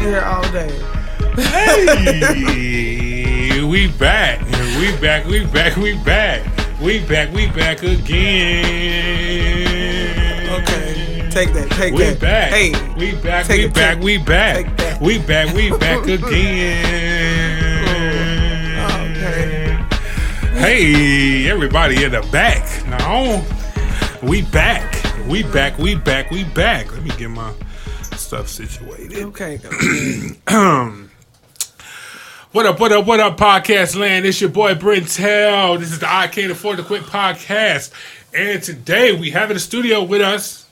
be here all day. Hey, we back. We back. We back. We back. We back. We back again. Okay, take that. Take We that. back. Hey, we back. take We it, back. take- We back. that. We back. We back again. Okay. Hey, everybody in the back. Now, we back. We back. We back. We back. Let me get my stuff situated. okay. What up, what up, what up, podcast land? It's your boy Brent Tell. This is the I Can't Afford to Quit podcast. And today we have in the studio with us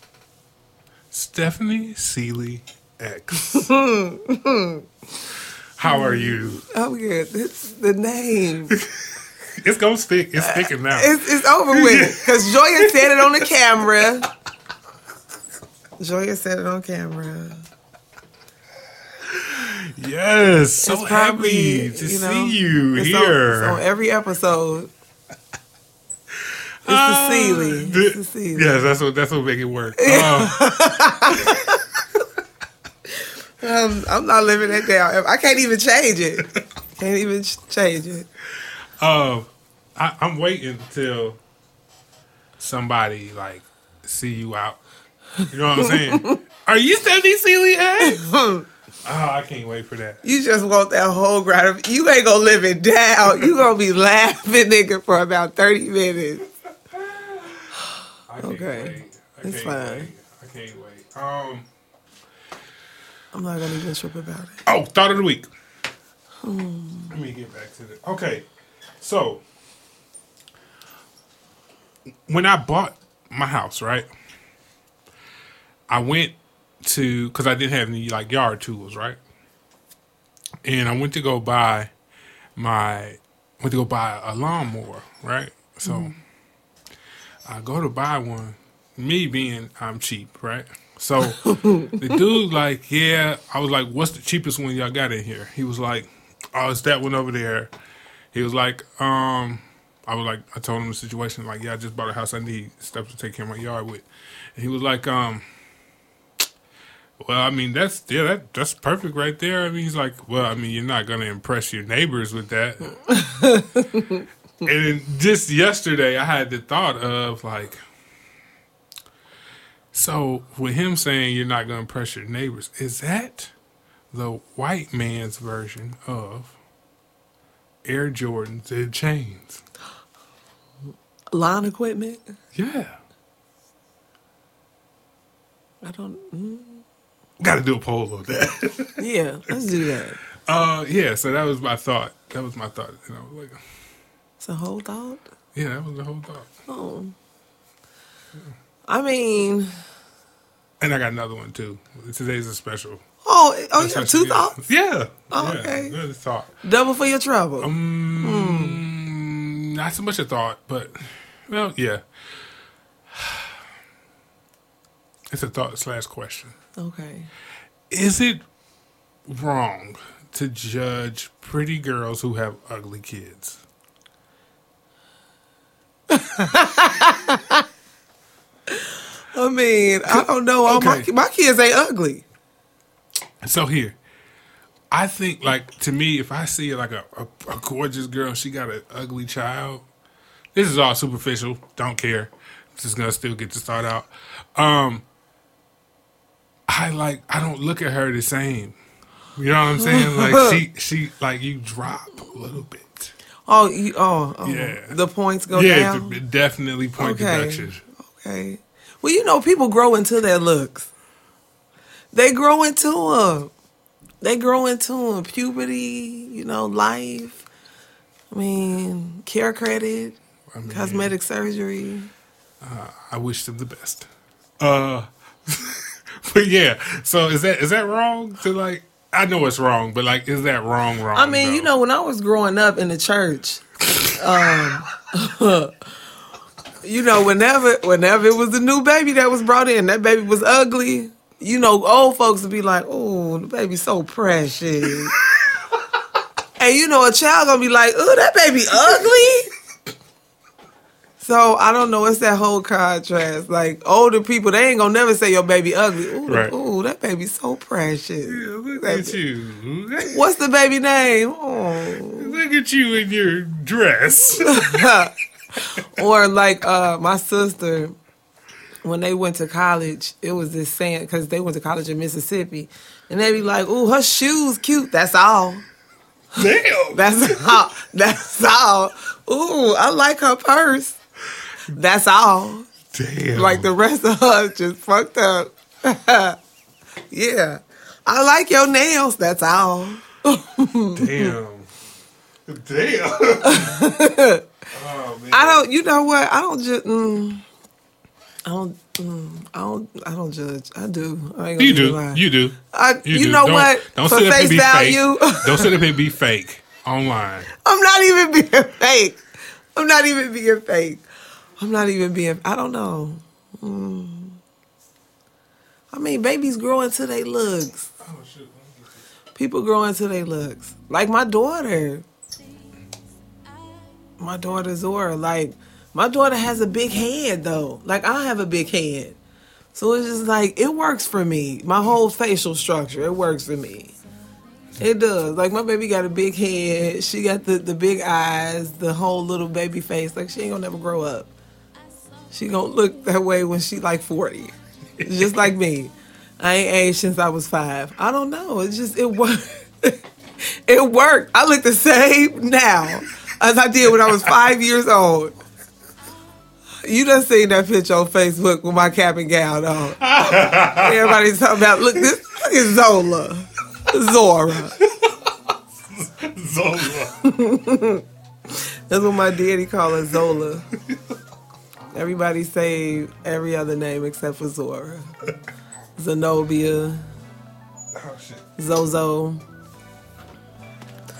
Stephanie Seeley X. How are you? I'm good. It's the name. It's gonna stick. It's sticking now. It's, it's over with. Because Joya said it on the camera. Joya said it on camera. Yes, so It's probably, happy to you know, see you it's on- here. it's on every episode. It's Ah, the Sealy. th- It's the. Yes, that's what that's what make it work. Um, Um, I'm not living that down. I can't even change it. Can't even change it. Um, I, I'm waiting till somebody like see you out. You know what I'm saying? Are you Seeley X? Oh, I can't wait for that. You just want that whole grind. You ain't gonna live it down. You gonna be laughing, nigga, for about thirty minutes. Okay. It's fine. Wait. I can't wait. Um. I'm not gonna even trip about it. Oh, thought of the week. Let me get back to the. Okay, so when I bought my house, right, I went to because I didn't have any like yard tools, right, and I went to go buy my went to go buy a lawnmower, right. So I go to buy one. Me being I'm cheap, right? So the dude like, yeah, I was like, what's the cheapest one y'all got in here? He was like, oh, it's that one over there. He was like, um, I was like, I told him the situation, like, yeah, I just bought a house. I need stuff to take care of my yard with. And he was like, um, well, I mean, that's yeah, that that's perfect right there. I mean, he's like, well, I mean, you're not gonna impress your neighbors with that. and then just yesterday, I had the thought of like, so with him saying you're not gonna impress your neighbors, is that the white man's version of Air Jordans and chains? Lawn equipment. Yeah, I don't. mm, got to do a poll on that. Yeah, let's do that. uh, yeah. So that was my thought. That was my thought. You know, like, It's a whole thought. yeah, that was the whole thought. Oh. I mean, And I got another one too. Today's a special. oh, oh, you have two thoughts? Yeah. Oh, yeah, okay. Good thought. Double for your trouble. Um, Not so much a thought, but well, yeah. It's a thought slash question. Okay. Is it wrong to judge pretty girls who have ugly kids? I mean, I don't know. All my Okay. my kids ain't ugly. So here, I think like to me, if I see like a, a, a gorgeous girl, she got an ugly child. This is all superficial. Don't care. Just gonna still get to start out. Um, I like. I don't look at her the same. You know what I'm saying? Like she, she, like you drop a little bit. Oh, you, oh, oh, Yeah. the points go yeah, down. d- definitely point Okay. deduction. Okay. Well, you know, people grow into their looks. They grow into them. They grow into them. Puberty, you know, life. I mean, care credit, I mean, cosmetic surgery. I wish them the best. Uh, but yeah. So is that is that wrong to like? I know it's wrong, but like, is that wrong? Wrong. I mean, you know, when I was growing up in the church, um, you know, whenever whenever it was a new baby that was brought in, that baby was ugly. You know, old folks would be like, "Oh, the baby's so precious," and you know, a child gonna be like, "Oh, that baby ugly." So I don't know. It's that whole contrast. Like older people, they ain't gonna never say your baby ugly. Ooh, Right. ooh that baby's so precious. Look That- at you. What's the baby name? Oh. Look at you in your dress. or like uh my sister when they went to college it was this saying because they went to college in mississippi and they be like ooh her shoes cute that's all Damn. that's all that's all ooh i like her purse that's all Damn. like the rest of us just fucked up yeah i like your nails that's all Damn. Damn. oh man. I don't. You know what? I don't just. Mm, I don't. Mm, I don't. I don't judge. I do. I You do. You do. I, you, do. know Don't- what? Don't For sit up and face be value, fake. Don't sit up and be fake online. I'm not even being fake. I'm not even being fake. I'm not even being. I don't know. Mm. I mean, babies grow into their looks. People grow into their looks. Like my daughter. My daughter Zora. Like my daughter has a big head though. Like I have a big head. So it's just like it works for me. My whole facial structure, it works for me. It does. Like my baby got a big head. She got the, the big eyes, the whole little baby face. Like she ain't gonna never grow up. She gonna look that way when she like 40. Just like me. I ain't aged since I was five. I don't know. It's just it worked. it worked. I look the same now as I did when I was five years old. You done seen that picture on Facebook with my cap and gown on. Everybody's talking about look this look at Zola. Zora. Zola. That's what my daddy called her Zola. Everybody say every other name except for Zora. Zenobia, Oh shit. Zozo.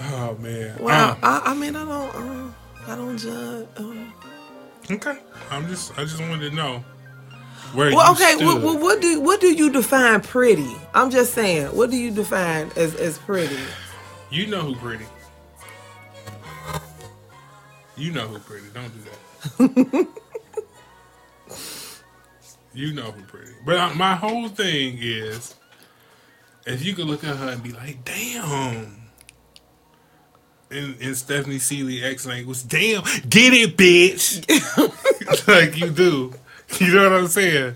Oh man. Well, Uh, I, I mean, I don't, uh, I don't judge. Uh. okay. I'm just. I just wanted to know where Well, you okay. stood. What, what, what do what do you define pretty? I'm just saying. What do you define as as pretty? You know who pretty. You know who pretty. Don't do that. you know who pretty. But uh, my whole thing is, if you could look at her and be like, "Damn," in in Stephanie Seeley X language, "Damn, get it, bitch," like you do. You know what I'm saying?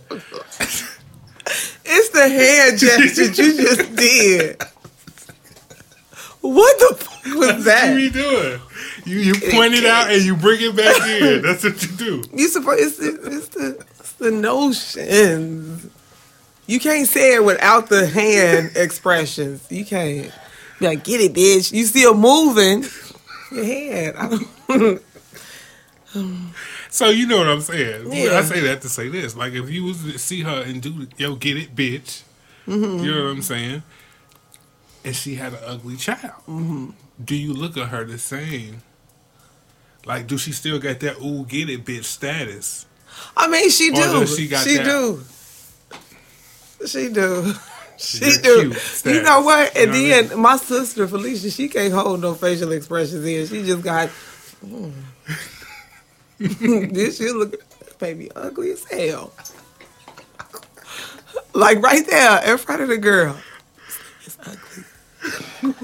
It's the hand gesture you just did. What the fuck was What that? you be doing? You you point it out and you bring it back in. That's what you do. You supposed it's it's the the notions. You can't say it without the hand expressions. You can't be like, get it, bitch. You still moving your head. I don't, So you know what I'm saying. Yeah. I say that to say this. Like if you was to see her and do yo get it, bitch. Mm-hmm. You know what I'm saying? And she had an ugly child. Mm-hmm. Do you look at her the same? Like, do she still got that ooh get it bitch status? I mean, she do. she She, do. She do. She do. cute You know what? You And know what I then mean? my sister Felicia, she can't hold no facial expressions in. She just got. mm. this she look, baby, ugly as hell. Like right there in front of the girl. It's ugly.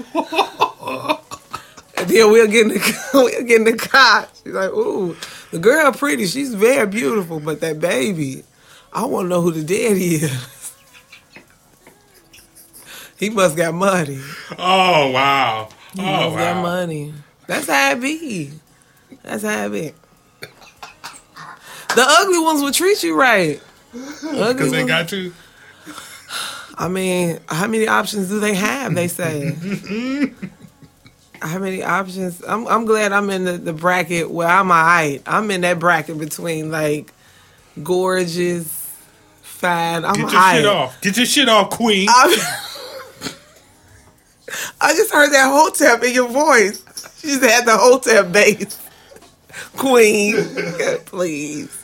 and then we'll get in the we'll get in the car. She's like, ooh, the girl pretty. She's very beautiful, but that baby, I want to know who the daddy is. he must got money. Oh wow. He Oh must got money. That's how it be. That's how it be. The ugly ones will treat you right. Ugly Because they got you. I mean, how many options do they have? They say. how many options? I'm I'm glad I'm in the, the bracket where I'm alright. I'm in that bracket between like gorgeous, fine. I'm Get your shit off. Get your shit off, Queen. I, I just heard that hotep in your voice. You just had the hotep bass. Queen, please.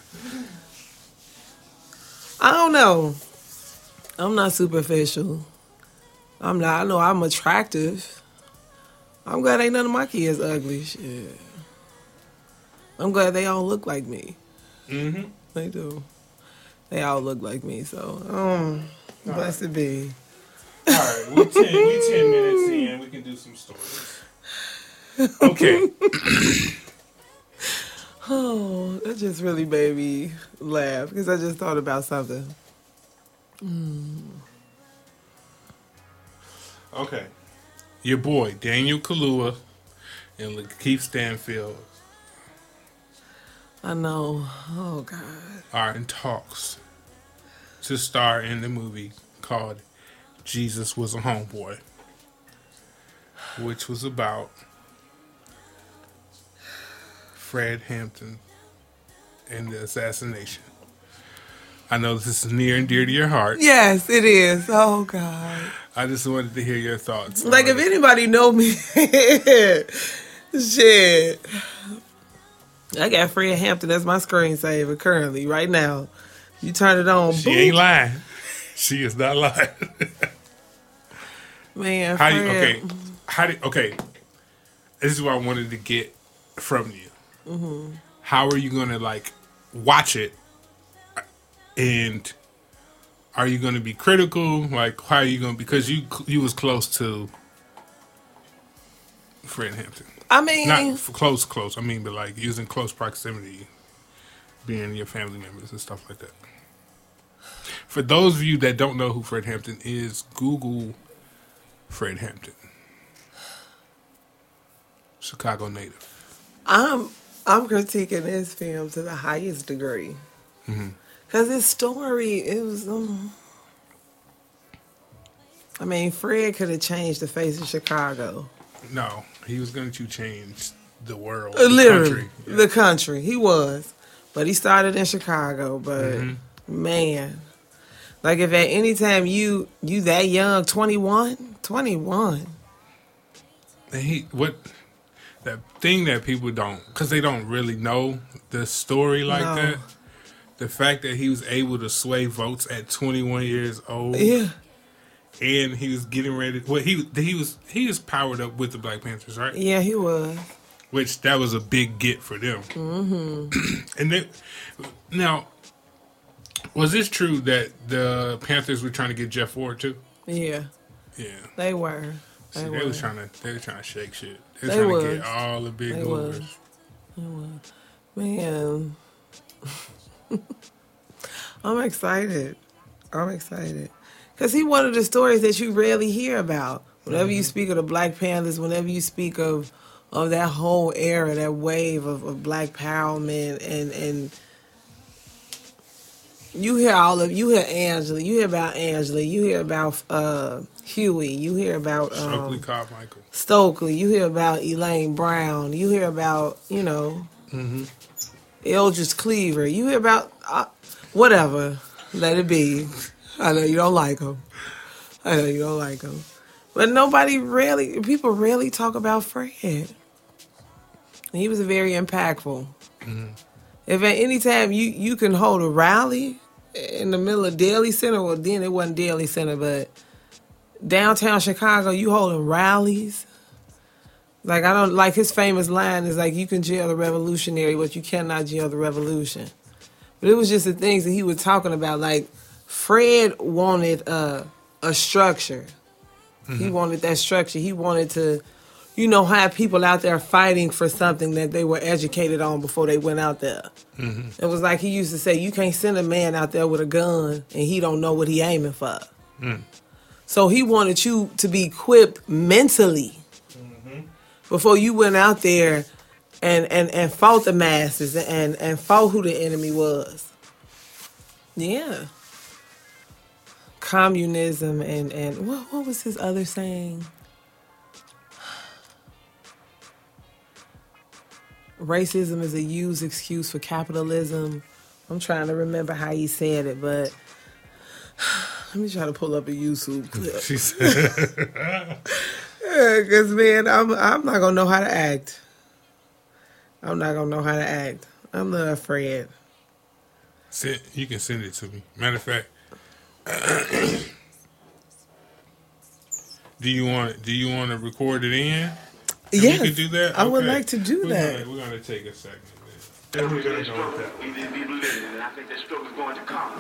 I don't know. I'm not superficial. I'm not. I know I'm attractive. I'm glad ain't none of my kids ugly. Shit. I'm glad they all look like me. Mm-hmm. They do. They all look like me, so um, blessed be. All right, we ten we ten minutes in. We can do some stories. Okay. Oh, that just really made me laugh because I just thought about something. Okay. Your boy Daniel Kaluuya and LaKeith Stanfield I know. Oh God. are in talks to star in the movie called Jesus Was a Homeboy, which was about Fred Hampton and the assassination. I know this is near and dear to your heart. Yes, it is. Oh God. I just wanted to hear your thoughts. Like if it. anybody know me, shit. I got Fred Hampton as my screensaver currently, right now. You turn it on, she boom. ain't lying. She is not lying. man. How do you, okay? How do okay? This is what I wanted to get from you. Mm-hmm. How are you gonna like watch it? And are you gonna be critical? Like, how are you gonna? Because you you was close to Fred Hampton. I mean, Not close, close. I mean, but like using close proximity, being your family members and stuff like that. For those of you that don't know who Fred Hampton is, Google Fred Hampton, Chicago native. I'm I'm critiquing this film to the highest degree Mm-hmm. Because this story it was. Um, I mean, Fred could have changed the face of Chicago, No, he was going to change the world, the literally country. Yeah. the country. He was, but he started in Chicago. But Mm-hmm. man, like if at any time you you that young, 21, 21. And he what that thing that people don't because they don't really know the story like No. that. The fact that he was able to sway votes at 21 years old. Yeah, and he was getting ready. Well, he he was he was powered up with the Black Panthers, right? yeah, he was. Which that was a big get for them. Mm-hmm. and then now, was this true that the Panthers were trying to get Jeff Fort too? Yeah, Yeah, they were. See, They they, were. was trying to they were trying to shake shit. They, were They trying was. to get all the big They was. It was. Man. I'm excited. I'm excited. Because he one of the stories that you rarely hear about. Whenever you speak of the Black Panthers, whenever you speak of of that whole era, that wave of, of black empowerment and and you hear all of you hear Angela, you hear about Angela, you hear about uh Huey, you hear about um, Stokely Carmichael. Stokely. You hear about Elaine Brown. You hear about, you know, Eldridge Cleaver. You hear about uh, whatever. Let it be. I know you don't like him. I know you don't like him. But nobody really, people rarely talk about Fred. He was very impactful. If at any time you, you can hold a rally in the middle of Daley Center, well, then it wasn't Daley Center, but downtown Chicago, you holding rallies. Like I don't like his famous line is like you can jail the revolutionary, but you cannot jail the revolution. But it was just the things that he was talking about. Like Fred wanted uh, a structure. He wanted that structure. He wanted to, you know, have people out there fighting for something that they were educated on before they went out there. It was like he used to say, you can't send a man out there with a gun and he don't know what he aiming for. So he wanted you to be equipped mentally before you went out there and, and, and fought the masses and, and fought who the enemy was. Yeah. Communism and, and what, what was his other saying? Racism is a used excuse for capitalism. I'm trying to remember how he said it, but let me try to pull up a YouTube clip. She said, Because man, I'm I'm not gonna know how to act. I'm not gonna know how to act. I'm not afraid. send, "You can send it to me." Matter of fact, do you want do you want to record it in? And Yes, we can do that. I would like to do We're that. Gonna, we're gonna take a second. Then we're gonna That go with that. we need people living, and I think that struggle is going to come.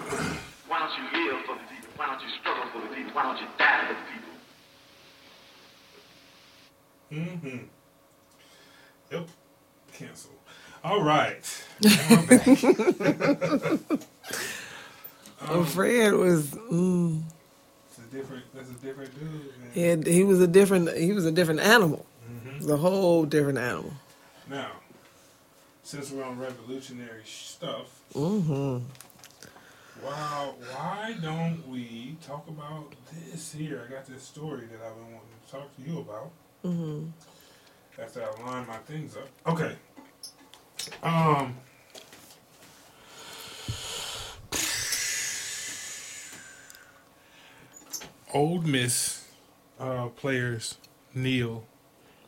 Why don't you live for the people? Why don't you struggle for the people? Why don't you die for the people? Mm-hmm. Yep. Cancel. All right. Now I'm back. Oh, Fred was. Mm, It's a different. That's a different dude. Man. he, had, he was a different. He was a different animal. Was a whole different animal. Now, since we're on revolutionary stuff, Mm-hmm. wow, why don't we talk about this here? I got this story that I've been wanting to talk to you about. Hmm After I line my things up. Okay. Um. Ole Miss uh, players kneel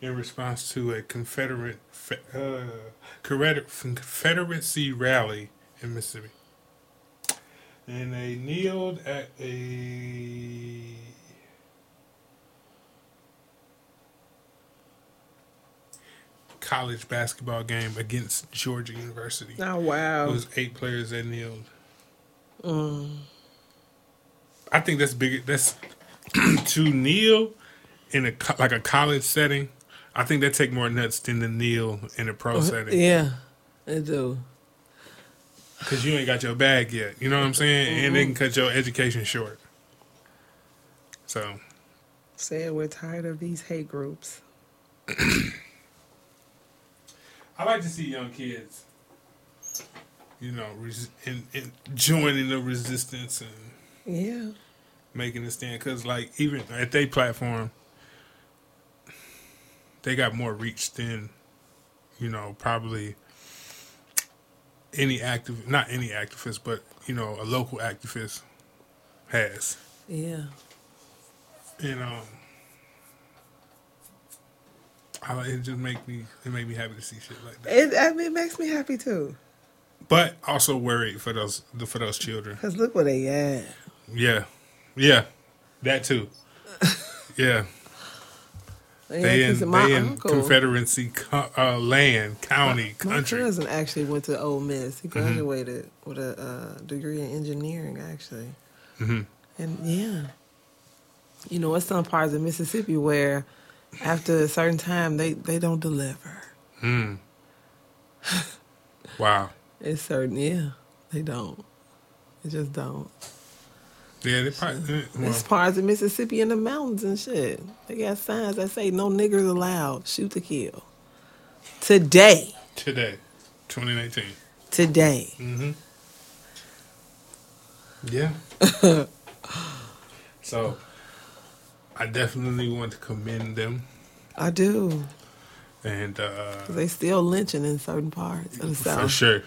in response to a Confederate fe- uh, Confederacy rally in Mississippi, and they kneeled at a college basketball game against Georgia University. Oh wow! It was eight players that kneeled. Mm. I think that's big. That's to kneel in a like a college setting. I think that take more nuts than to kneel in a pro setting Yeah, they do. because you ain't got your bag yet. You know what I'm saying? And they can cut your education short. So Said we're tired of these hate groups. I like to see young kids, you know, res- in, in joining the resistance and Yeah. making a stand because like even at their platform they got more reach than you know probably any active not any activist but you know a local activist has Yeah. and um I, it just make me it make me happy to see shit like that It, I mean, it makes me happy too. but also worried for those for those children Cause look where they at. yeah yeah that too yeah They, They in, my they in uncle. Confederacy co- uh, land, county, My country. Mm-hmm. cousin actually went to Ole Miss. He graduated with a uh, degree in engineering, actually. hmm And yeah, you know, it's some parts of Mississippi where after a certain time they they don't deliver. Mm. wow. It's certain, yeah, they don't. They just don't. Yeah, they probably. eh, Well, There's parts of Mississippi in the mountains and shit. They got signs that say no niggers allowed. Shoot to kill. Today, today, 2019. today. Mm-hmm. Yeah. so, I definitely want to commend them, I do. and uh, they still lynching in certain parts of the South. for sure,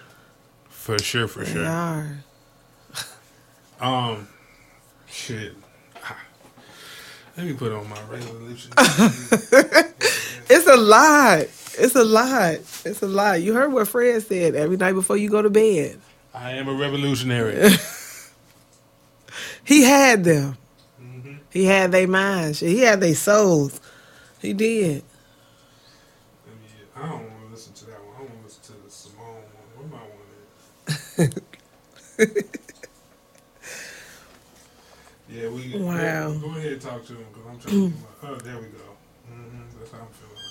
for sure, for They sure. are. Um, shit. Ah. Let me put on my resolution. It's a lot. It's a lot. It's a lot. You heard what Fred said every night before you go to bed. I am a revolutionary. He had them. He had their minds. He had their souls. He did. I don't want to listen to that one. I want to listen to the Simone one. Where my one at? yeah, we. Wow. Go, go ahead and talk to him because I'm trying to. Get my, oh, there we go. hmm that's how I'm feeling right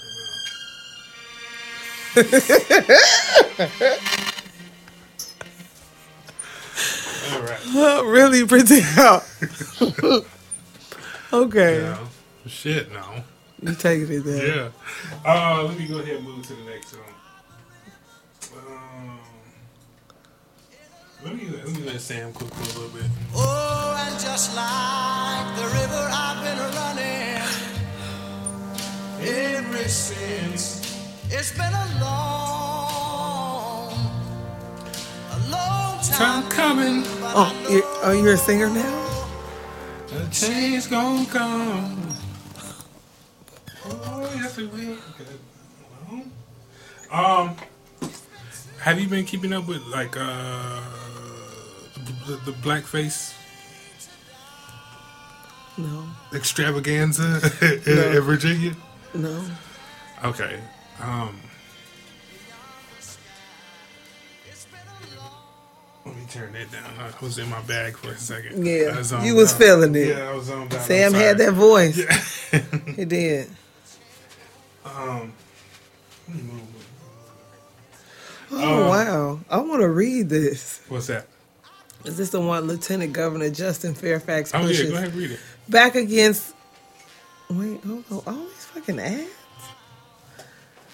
now. All right. really pretty out. Okay. Yeah. Shit, no. You taking it there. Yeah. Uh, let me go ahead and move to the next one. Um, let me let me let Sam cook for a little bit. Oh, and just like the river I've been running ever since. It's been a long, a long time, Time coming, but Oh, you're, oh, you're a singer now? A change gonna come. Oh, yes, it will. Um, have you been keeping up with like uh the, the blackface No. extravaganza in, No. in Virginia? No. Okay. Um Let me turn that down. I was in my bag for a second. Yeah, you was feeling it. Yeah, I was out. Sam had that voice. He did. Um, let me move. Oh Um, wow! I want to read this. What's that? Is this the one Lieutenant Governor Justin Fairfax pushes? Oh yeah, go ahead read it. back against? Wait, hold on. All these fucking ads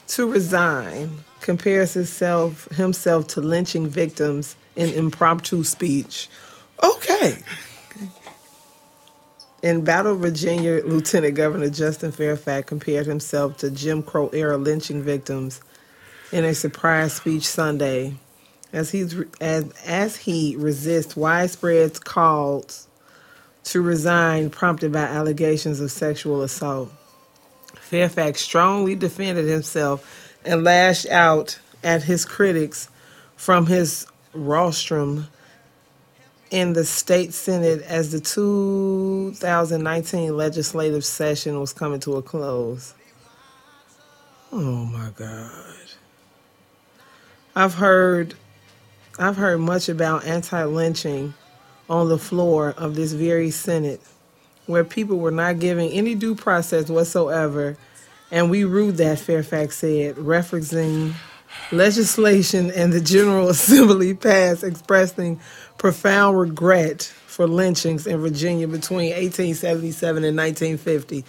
to resign. Compares himself himself to lynching victims in impromptu speech. Okay. In Battle, Virginia, Lieutenant Governor Justin Fairfax compared himself to Jim Crow era lynching victims in a surprise speech Sunday, as he's as as he resists widespread calls to resign prompted by allegations of sexual assault. Fairfax strongly defended himself and lashed out at his critics from his rostrum in the state senate as the 2019 legislative session was coming to a close. Oh my god. I've heard I've heard much about anti-lynching on the floor of this very senate where people were not given any due process whatsoever and we ruled that Fairfax said referencing legislation and the General Assembly passed expressing profound regret for lynchings in Virginia between 1877 and 1950.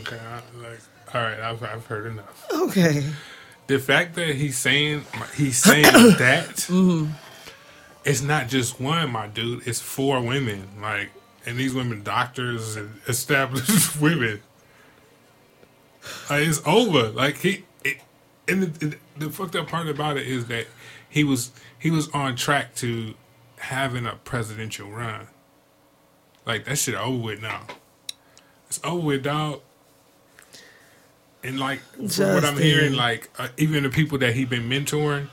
Okay, I, like, all right, I've, I've heard enough. Okay. The fact that he's saying he's saying that Mm-hmm. it's not just one, my dude. It's four women, like, and these women doctors and established women. Like, it's over. Like he, and the, the, the fucked up part about it is that he was he was on track to having a presidential run. Like that shit over with now. It's over with, dog. And like from what I'm hearing, like uh, even the people that he been mentoring,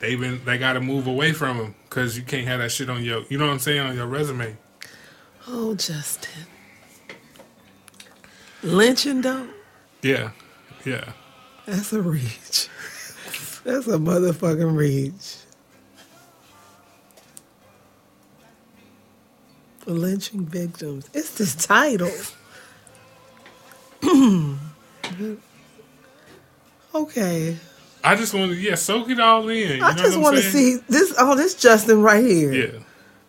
they been they got to move away from him because you can't have that shit on your, you know what I'm saying, on your resume. Oh, Justin. Lynching though? Yeah, yeah. That's a reach. That's a motherfucking reach. Lynching victims. It's this title. okay. I just want to, yeah, soak it all in. You I just want to see this. Oh, this Justin right here. Yeah.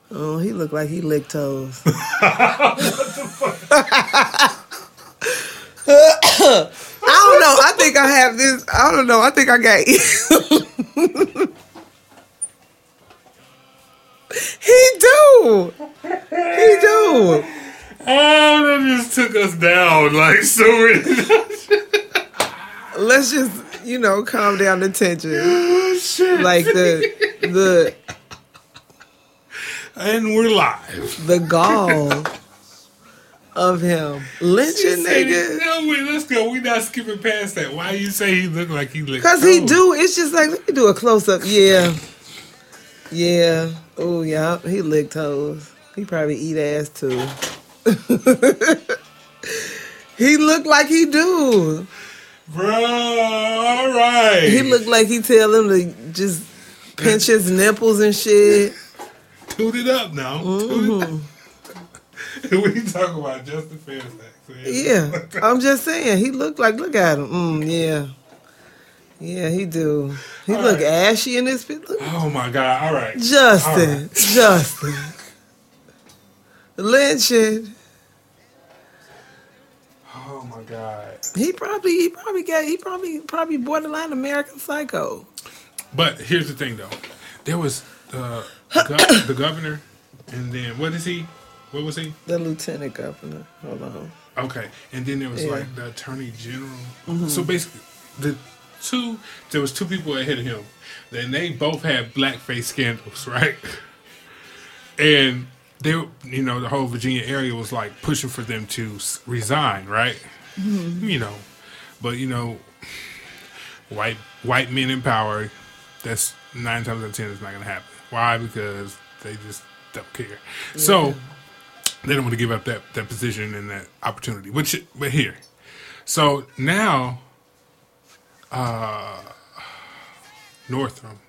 Oh, he looked like he licked toes. I don't know. I think I have this. I don't know. I think I got. he do. He do. Oh, that just took us down like so. Let's just you know calm down the tension. oh, shit. Like the the and we're live. the gall of him lynching niggas. No, wait, let's go. we not skipping past that. Why you say he look like he looked? Cause he do. It's just like let me do a close up. Yeah, yeah. Oh yeah. He licked toes. He probably eat ass too. he looked like he do. Bro, all right. He looked like he tell him to just pinch his nipples and shit. Toot it up now. Toot it mm-hmm. up. we talk about Justin Fairfax. Yeah, I'm just saying. He looked like. Look at him. Mm, yeah, yeah. He do. He look right. ashy in this Look, Oh my God! All right. Justin, Justin, lynching. Oh my God! He probably, he probably got, he probably, probably borderline American Psycho. But here's the thing, though. There was uh, the governor, and then what is he? What was he? The lieutenant governor. Hold on. Okay, and then there was Yeah. Mm-hmm. like the attorney general. So basically, the two there was two people ahead of him, and they both had blackface scandals, right? And they, you know, the whole Virginia area was like pushing for them to resign, right? Mm-hmm. You know, but you know, white white men in power. That's nine times out of ten is not going to happen. Why? Because they just don't care. So they don't want to give up that, that position and that opportunity. Which, but here, so now, uh, Northam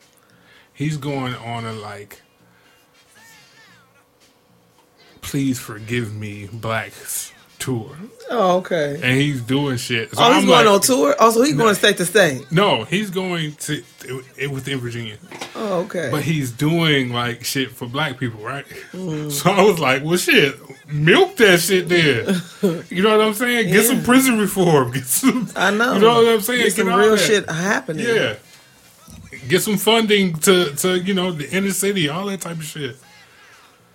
He's going on a like, please forgive me, blacks tour, Oh, okay. and he's doing shit. So Oh, he's I'm going like- on tour. Also, he's going state to state. No, he's going to it within Virginia, Oh, okay. but he's doing like shit for black people, right? Mm. So I was like, well, shit, milk that shit there. You know what I'm saying? Get some prison reform. Get some. I know. You know what I'm saying? Get some Get all real that. shit happening. Yeah. Get some funding to, to you know the inner city, all that type of shit.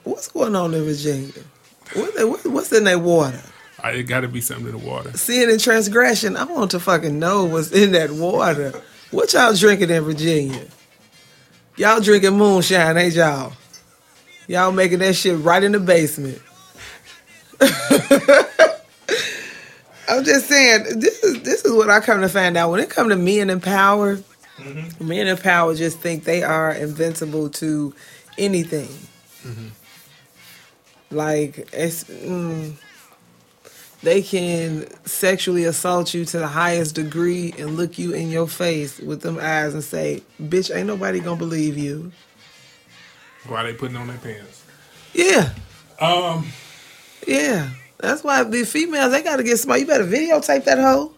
What's going on in Virginia? What, they- what, what's in that water? I, it got to be something in the water. Sin and transgression. I want to fucking know what's in that water. What y'all drinking in Virginia? Y'all drinking moonshine, ain't y'all? Y'all making that shit right in the basement. I'm just saying, this is this is what I come to find out. When it come to men in power, men in power just think they are invincible to anything. Like it's. Mm, they can sexually assault you to the highest degree and look you in your face with them eyes and say, "Bitch, ain't nobody gonna believe you." Why they putting on their pants? Yeah, Um, yeah. That's why the females they gotta get smart. You better videotape that hoe.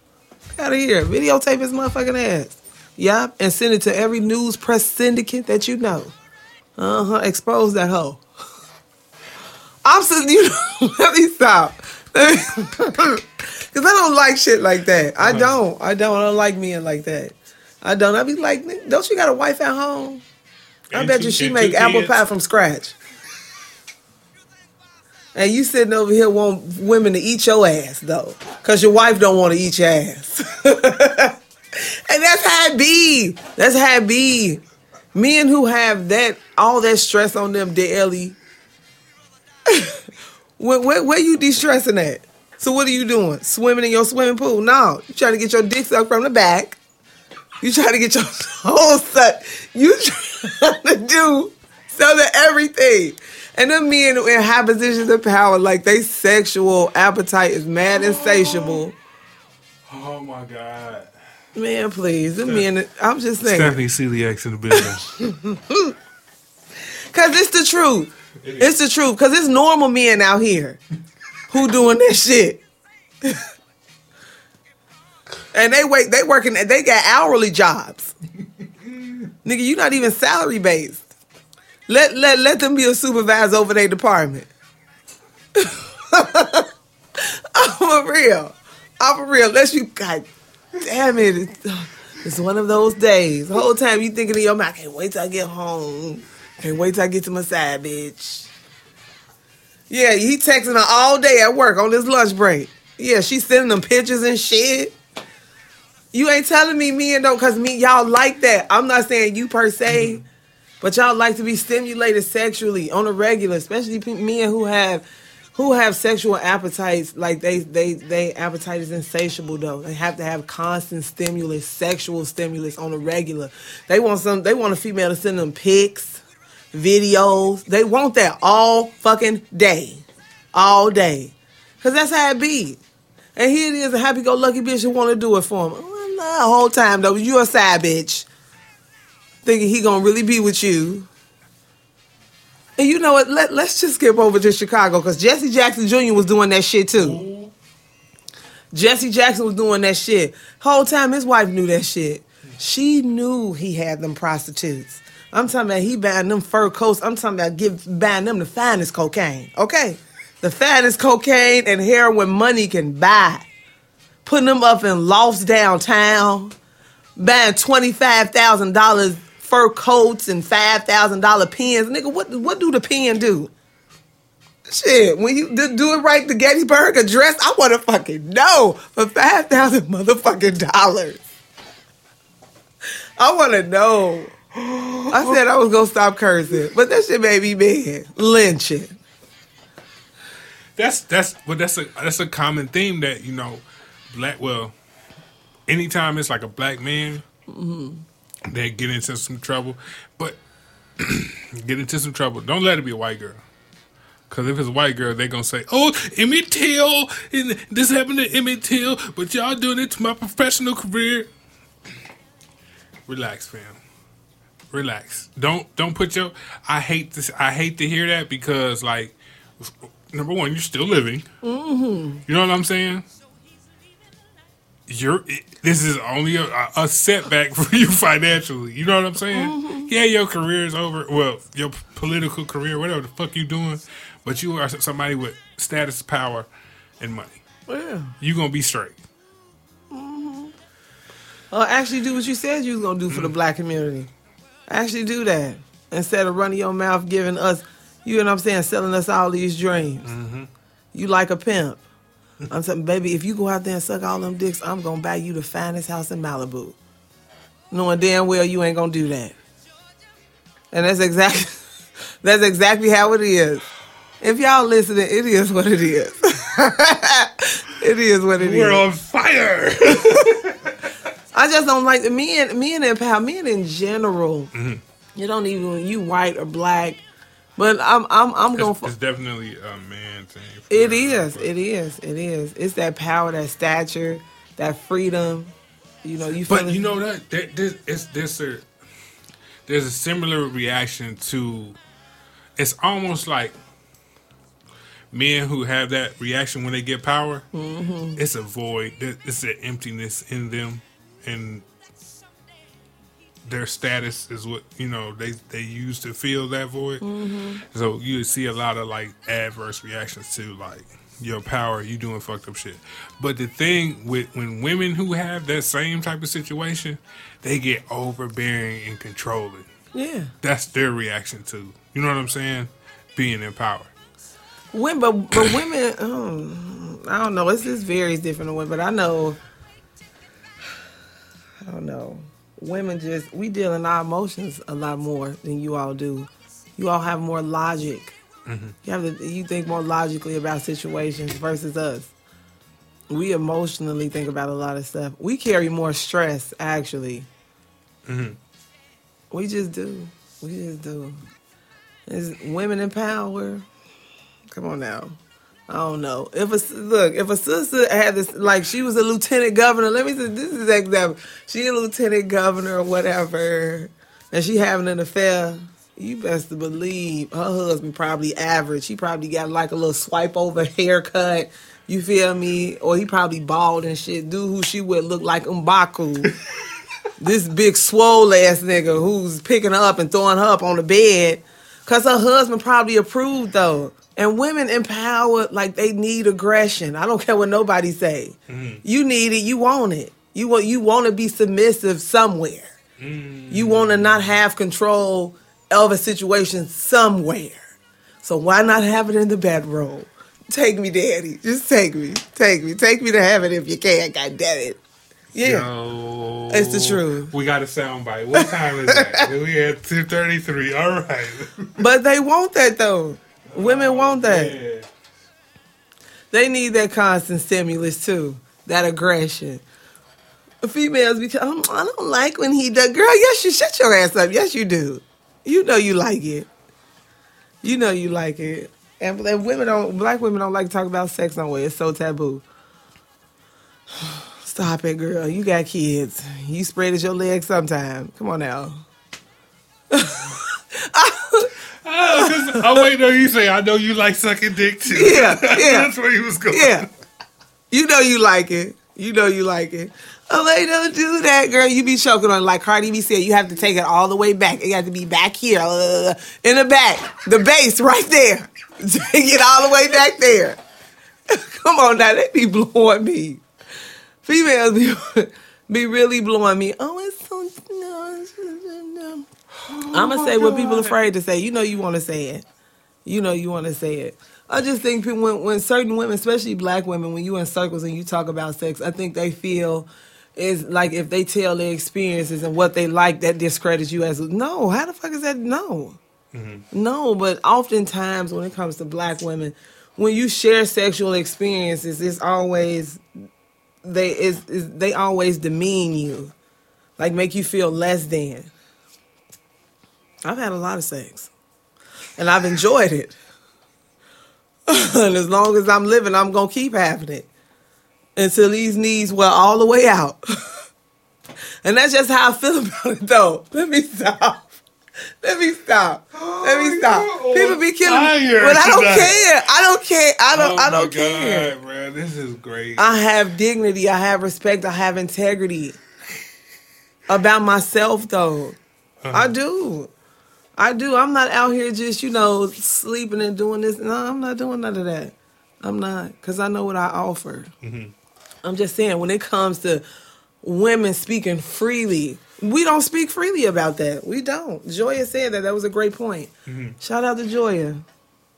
Out of here, videotape his motherfucking ass. Yup, and send it to every news press syndicate that you know. Uh huh. Expose that hoe. I'm so you. let me stop. Cause I don't like shit like that. I don't. I don't. I don't like men like that. I don't. I be like, don't you got a wife at home? I bet you she make apple pie from scratch. And you sitting over here want women to eat your ass though, cause your wife don't want to eat your ass. and that's how it be. That's how it be. Men who have that all that stress on them daily. where, where, where you de-stressing at? So what are you doing? Swimming in your swimming pool? No, you trying to get your dick sucked from the back. You trying to get your whole sucked. You trying to do some of everything. And them men in high positions of power, like they sexual appetite is mad insatiable. oh my god, Man, please, The men. I'm just saying, Stephanie Celiak's in the business. cause it's the truth. It's the truth. Cause it's normal men out here who doing this shit. and they wait, they working, they got hourly jobs. Nigga, you not even salary based. Let let let them be a supervisor over their department. I'm for real. I'm for real. Unless you, God damn it, it's, one of those days. The whole time you thinking in your mind, I can't wait till I get home. Can't wait till I get to my side, bitch. Yeah, he texting her all day at work on this lunch break. Yeah, she sending them pictures and shit. You ain't telling me me and don't cause me y'all like that. I'm not saying you per se, but y'all like to be stimulated sexually on a regular, especially pe- men who have who have sexual appetites. Like they they they appetite is insatiable though. They have to have constant stimulus, sexual stimulus on a regular. They want some. They want a female to send them pics, videos. They want that all fucking day, all day, cause that's how it be. And here it is, a happy-go-lucky bitch who want to do it for him. Well, the whole time though, you a side bitch, thinking he gonna really be with you. And you know what? Let Let's just skip over to Chicago because Jesse Jackson Jr. was doing that shit too. Jesse Jackson was doing that shit. Whole time his wife knew that shit. She knew he had them prostitutes. I'm talking about he buying them fur coats. I'm talking about give buying them the finest cocaine. Okay, the finest cocaine and heroin money can buy. Putting them up in lofts downtown, buying twenty five thousand dollars fur coats and five thousand dollar pens. Nigga, what what do the pen do? Shit, when you do, it right, the Gettysburg Address, I want to fucking know for five thousand motherfucking dollars. I want to know. I said I was gonna stop cursing, but that shit made me mad. Lynching. that's that's but that's a that's a common theme that you know, black. Well, anytime it's like a black man, mm-hmm. they get into some trouble, but get into some trouble. Don't let it be a white girl. Cause if it's a white girl, they gonna say, "Oh, Emmett Till, and this happened to Emmett Till, but y'all doing it to my professional career." Relax, fam. Relax. Don't don't put your. I hate this. I hate to hear that because like, number one, you're still living. Mm-hmm. You know what I'm saying? You're. This is only a, a setback for you financially. You know what I'm saying? Mm-hmm. Yeah, your career is over. Well, your political career, whatever the fuck you doing, but you are somebody with status, power, and money. Yeah. You gonna be straight. Mm-hmm. Well, actually do what you said you was gonna do for the mm. black community. Actually do that instead of running your mouth, giving us, you know what I'm saying, selling us all these dreams. Mm-hmm. You like a pimp. I'm saying, baby, if you go out there and suck all them dicks, I'm gonna buy you the finest house in Malibu, knowing damn well you ain't gonna do that. And that's exactly, that's exactly how it is. If y'all listening, it is what it is. it is what it is. We're on fire. I just don't like men. Men in power. Men in general. You don't even you white or black, but I'm I'm I'm going for. it's definitely a man thing. It real, is. but- It is. It is. It's that power, that stature, that freedom. You know, you. But you know that there, there's it's there's a there's a similar reaction to. It's almost like men who have that reaction when they get power. Mm-hmm. It's a void. It's an emptiness in them, and their status is what you know they they use to fill that void. Mm-hmm. So you see a lot of like adverse reactions to like your power, you doing fucked up shit. But the thing with when women who have that same type of situation, they get overbearing and controlling. Yeah. That's their reaction to you know what I'm saying, being in power. Women, but but women, um, I don't know. It's just varies different but I know. I don't know. Women just we deal in our emotions a lot more than you all do. You all have more logic. Mm-hmm. You have to, you think more logically about situations versus us. We emotionally think about a lot of stuff. We carry more stress actually. Mm-hmm. We just do. We just do. It's women in power. Come on now. I don't know. If a look, if a sister had this, like she was a lieutenant governor. Let me say this is an example. She a lieutenant governor or whatever, and she having an affair. You best to believe her husband probably average. He probably got like a little swipe over haircut. You feel me? Or he probably bald and shit. Dude who she would look like M'Baku. this big swole ass nigga who's picking her up and throwing her up on the bed. Cause her husband probably approved though. And women empowered like they need aggression. I don't care what nobody say. Mm-hmm. You need it, you want it. You want you want to be submissive somewhere. Mm. You want to not have control of a situation somewhere. So why not have it in the bedroom? Take me, daddy. Just take me. Take me. Take me to heaven if you can. God damn it. Yeah. Yo, It's the truth. We got a soundbite. What time is that? we at two thirty three. All right. But they want that though. Women want that. Yeah. They need that constant stimulus too. That aggression. Females be telling, oh, I don't like when he does. Girl, yes, you shut your ass up. Yes, you do. You know you like it. You know you like it. And, and women don't, black women don't like to talk about sex no way. It's so taboo. Stop it, girl. You got kids. You spreaded your legs sometime. Come on now. Oh wait, no, you say I know you like sucking dick too. Yeah, yeah. That's where he was going. Yeah. You know you like it. You know you like it. Oh, they don't do that, girl. You be choking on it. Like Cardi B said, you have to take it all the way back. It have to be back here, uh, in the back. The base right there. Take it all the way back there. Come on now, they be blowing me. Females be, be really blowing me. Oh, it's so... No, no. I'm going oh to say what people afraid to say. You know you want to say it. You know you want to say it. I just think people, when, when certain women, especially black women, when you in circles and you talk about sex, I think they feel is like if they tell their experiences and what they like, that discredits you as no. How the fuck is that? No, mm-hmm. no. But oftentimes when it comes to black women, when you share sexual experiences, it's always they is is they always demean you, like make you feel less than. I've had a lot of sex, and I've enjoyed it. and as long as I'm living, I'm gonna keep having it until these knees wear all the way out. and that's just how I feel about it, though. Let me stop. Let me stop. Let me stop. Oh, People be killing me, but I don't tonight. care. I don't care. I don't. Oh I don't care. God, man, this is great. I have dignity. I have respect. I have integrity about myself, though. Uh-huh. I do. I do. I'm not out here just, you know, sleeping and doing this. No, I'm not doing none of that. I'm not. Because I know what I offer. Mm-hmm. I'm just saying, when it comes to women speaking freely, we don't speak freely about that. We don't. Joya said that. That was a great point. Mm-hmm. Shout out to Joya.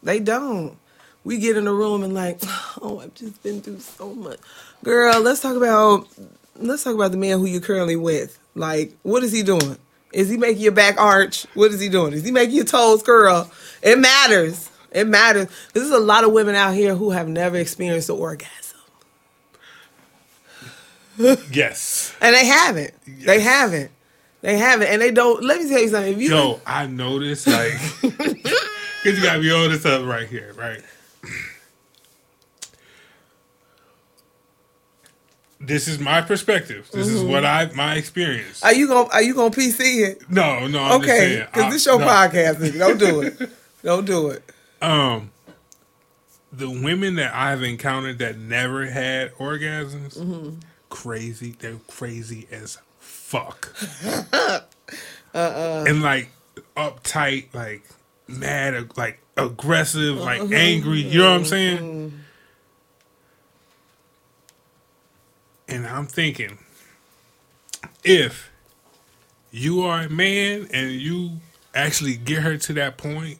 They don't. We get in the room and like, oh, I've just been through so much. Girl, let's talk about let's talk about the man who you're currently with. Like, what is he doing? Is he making your back arch? What is he doing? Is he making your toes curl? It matters. It matters. There's a lot of women out here who have never experienced an orgasm. yes. And they haven't. They haven't. They haven't. And they don't let me tell you something. If you Yo, I noticed like because you gotta be on this up right here, right? This is my perspective. This is what I my experience. are you gonna are you gonna PC it? no, no, I'm Okay, because this your no. podcast. Don't do it. Don't do it. Um, the women that I've encountered that never had orgasms, Mm-hmm. crazy. They're crazy as fuck. Uh-uh. And like uptight, like mad, like aggressive, like Uh-huh. angry. You know what I'm saying? And I'm thinking, if you are a man and you actually get her to that point,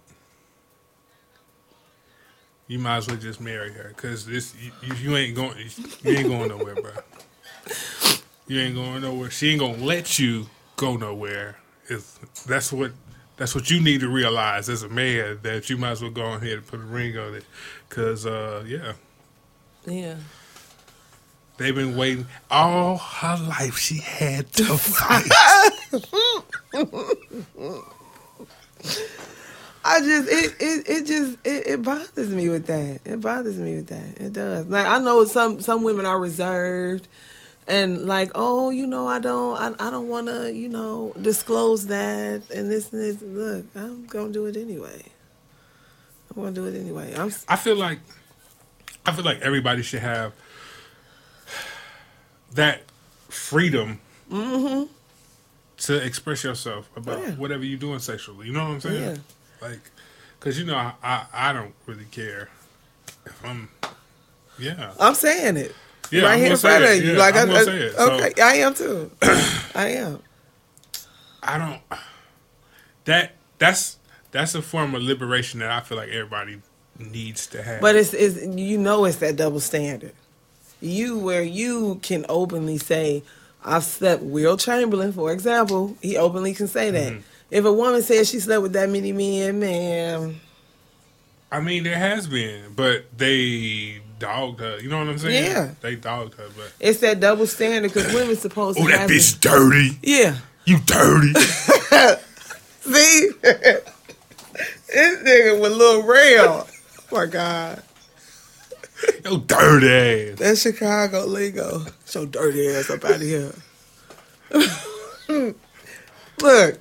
you might as well just marry her because this you, you, ain't going you ain't going nowhere, bro. You ain't going nowhere. She ain't gonna let you go nowhere. It's, that's what that's what you need to realize as a man that you might as well go ahead and put a ring on it, cause uh, yeah, Yeah. They've been waiting all her life. She had to fight. I just it it, it just it, it bothers me with that. It bothers me with that. It does. Like I know some some women are reserved and like, oh, you know, I don't I, I don't wanna, you know, disclose that and this and this. Look, I'm gonna do it anyway. I'm gonna do it anyway. I'm I feel like I feel like everybody should have that freedom mm-hmm. to express yourself about Yeah. whatever you're doing sexually. You know what I'm saying? Yeah. Like, cause you know I, I I don't really care if I'm. Yeah. I'm saying it. Yeah, right I'm here in front it. of you. Yeah, like I'm I, gonna I- say it. So- Okay, I am too. I am. I don't. That that's that's a form of liberation that I feel like everybody needs to have. But it's, it's you know it's that double standard. You where you can openly say, I've slept Wilt Chamberlain, for example, he openly can say that. Mm-hmm. If a woman says she slept with that many men, man, I mean, there has been, but they dogged her. You know what I'm saying? Yeah. They dogged her, but it's that double standard because women's supposed to. oh, that bitch dirty. Yeah. You dirty. See? this nigga with Lil Rail. Oh my God. Yo, dirty ass. That Chicago lingo. So dirty ass up out of here. Look,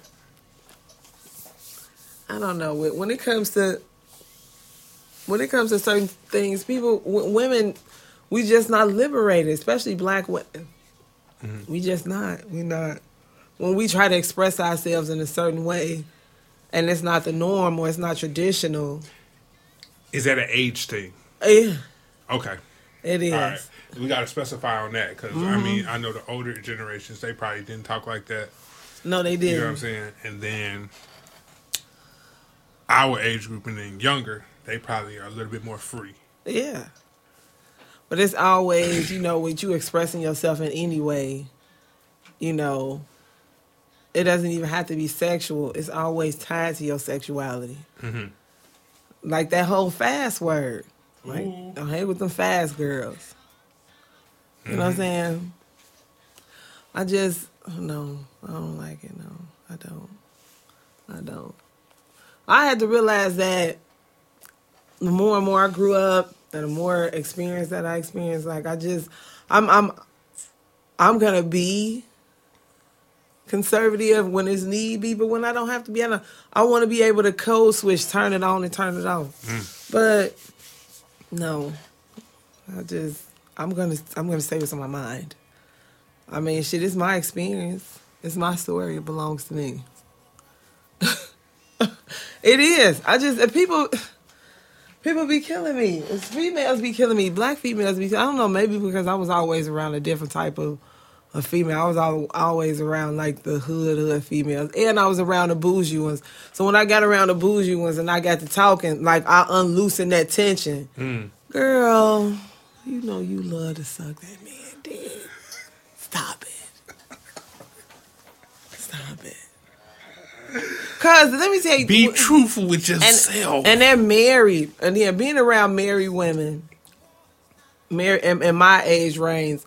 I don't know. When when it comes to when it comes to certain things, people, w- women, we just not liberated, especially black women. Mm-hmm. We just not. We not. When we try to express ourselves in a certain way, and it's not the norm or it's not traditional, Is that an age thing? yeah, Okay. it is. Right. We got to specify on that because I Mm-hmm. mean I know the older generations they probably didn't talk like that. No, they did. You know what I'm saying? And then our age group and then younger, they probably are a little bit more free. Yeah. But it's always, you know, with you expressing yourself in any way, you know, it doesn't even have to be sexual. It's always tied to your sexuality. Like that whole fast word. Like, mm-hmm. don't hang with them fast girls. You know what I'm mm-hmm. saying? I just, no, I don't like it. No, I don't. I don't. I had to realize that the more and more I grew up, and the more experience that I experienced, like I just, I'm, I'm, I'm gonna be conservative when it's need be, but when I don't have to be, I, I want to be able to code switch, turn it on and turn it off. Mm. But no, I just I'm gonna I'm gonna say what's on my mind. I mean, shit, it's my experience. It's my story. It belongs to me. it is. I just people. People be killing me. It's females be killing me. Black females be. I don't know. Maybe because I was always around a different type of, of female. I was al always around like the hood hood females, and I was around the bougie ones. So when I got around the bougie ones and I got to talking, like I unloosened that tension. Mm. Girl, you know you love to suck that man dick. Stop it. Stop it. Cause let me tell you, Be truthful with and, yourself. and they're married, and yeah, being around married women, married in, in my age range,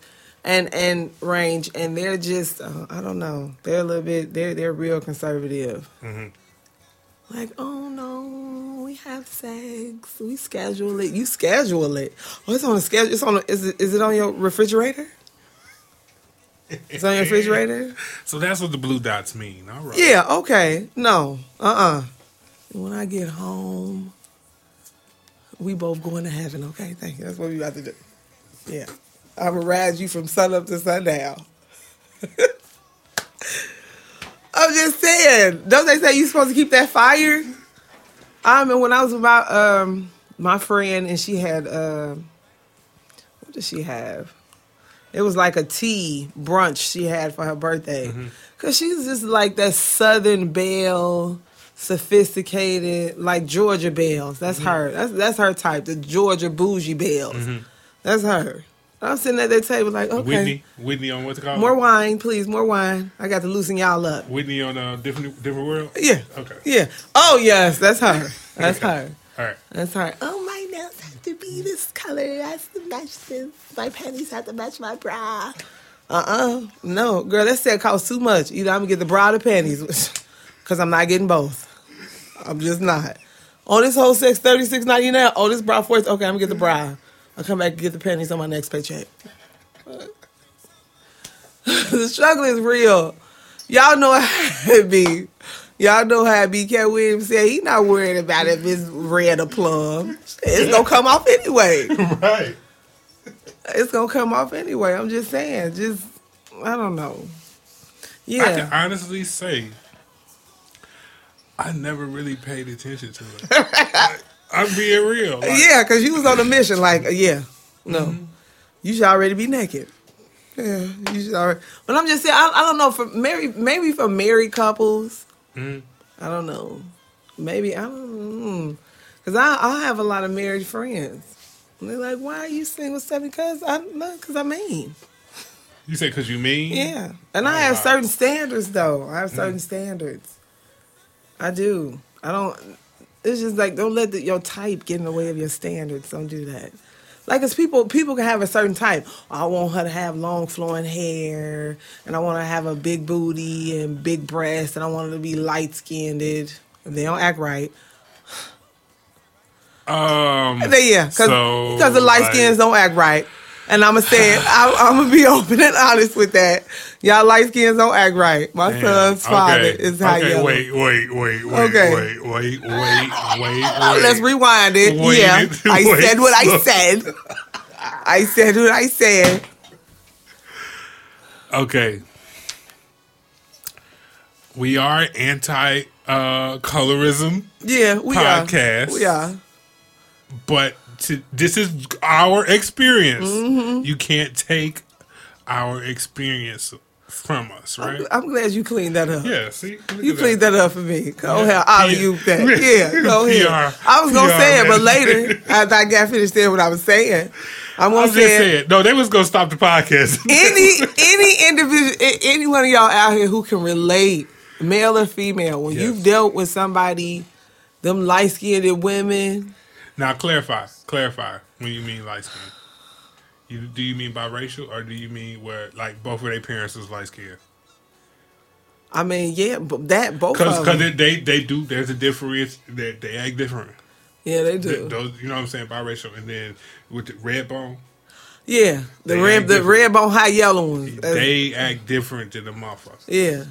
and and range, and they're just uh, I don't know, they're a little bit they're they're real conservative. Like, oh no, we have sex, we schedule it. You schedule it. Oh, it's on a schedule. It's on. A, is it is it on your refrigerator? It's on your refrigerator. so that's what the blue dots mean. All right. Yeah, okay. No. Uh-uh. When I get home, we both going to heaven, okay? Thank you. That's what we about to do. Yeah. I'm gonna ride you from sun up to sundown. I'm just saying. Don't they say you're supposed to keep that fire? I remember when I was with my um my friend and she had um what did she have? It was like a tea brunch she had for her birthday. Cause she's just like that Southern Belle, sophisticated, like Georgia Belles. That's her. That's that's her type. The Georgia bougie Belles. That's her. I'm sitting at that table like, okay, Whitley, Whitley on what's it called? more wine, please, more wine. I got to loosen y'all up. Whitley on a different different world. Yeah. Okay. Yeah. Oh yes, that's her. That's her. All right. That's her. Oh, my nails have to be this color. It has to match this. My panties have to match my bra. Uh uh No, girl, that set costs too much. Either I'm gonna get the bra or the panties, because I'm not getting both. I'm just not. On this whole sex thirty six ninety nine. Oh, this bra first. Okay, I'm gonna get the bra. I'll come back and get the panties on my next paycheck. the struggle is real. Y'all know how it be. Y'all know how it be. Katt Williams said he not worried about if it's red or plum. It's gonna come off anyway. Right. It's gonna come off anyway. I'm just saying. Just I don't know. Yeah. I can honestly say I never really paid attention to it. I'm being real. Like, Yeah, because you was on a mission. Like, uh, yeah, no, mm-hmm. you should already be naked. Yeah, you should already. But I'm just saying. I, I don't know for married, maybe for married couples. Mhm. I don't know. Maybe I don't. Mm. Because I I have a lot of married friends. And they're like, "Why are you single, seven? Because I no, because I mean, You say because you mean? yeah." And I Oh, have wow. certain standards, though. I have mm-hmm. certain standards. I do. I don't. It's just like don't let the, your type get in the way of your standards. Don't do that. Like, cause people people can have a certain type. I want her to have long flowing hair, and I want her to have a big booty and big breasts, and I want her to be light skinned. If they don't act right, Um. They- yeah, because So, the light like- skins don't act right. And I'm gonna say it. I, I'm gonna be open and honest with that. Y'all light skins don't act right. My Damn. son's father Okay. is high Okay, yellow. wait, wait, wait, wait, Okay. wait, wait, wait, wait, wait. Let's rewind it. Wait, yeah, I said what I said. I said what I said. Okay. We are anti uh colorism, Yeah, we Podcast. are. We are. but to, this is our experience. Mm-hmm. You can't take our experience from us, right? I'm glad you cleaned that up. yeah, see? You cleaned that up for me. Go Yeah. ahead. I'll use that. Yeah, go ahead. PR. I was gonna PR, say it, but later after I got finished saying what I was saying, I'm gonna was just say it. No, they was gonna stop the podcast. any any individual, any one of y'all out here who can relate, male or female, when Yes. you've dealt with somebody, them light skinned women. now clarify, clarify when you mean light skin. You do you mean biracial or do you mean where like both of their parents was light skinned? I mean, yeah, but that both Because of them. because they they do there's a difference that they act different. yeah, they Th- do. Those you know what I'm saying biracial and then with the red bone Yeah, the red, the red bone high yellow ones. That's- they act different than the motherfuckers. yeah,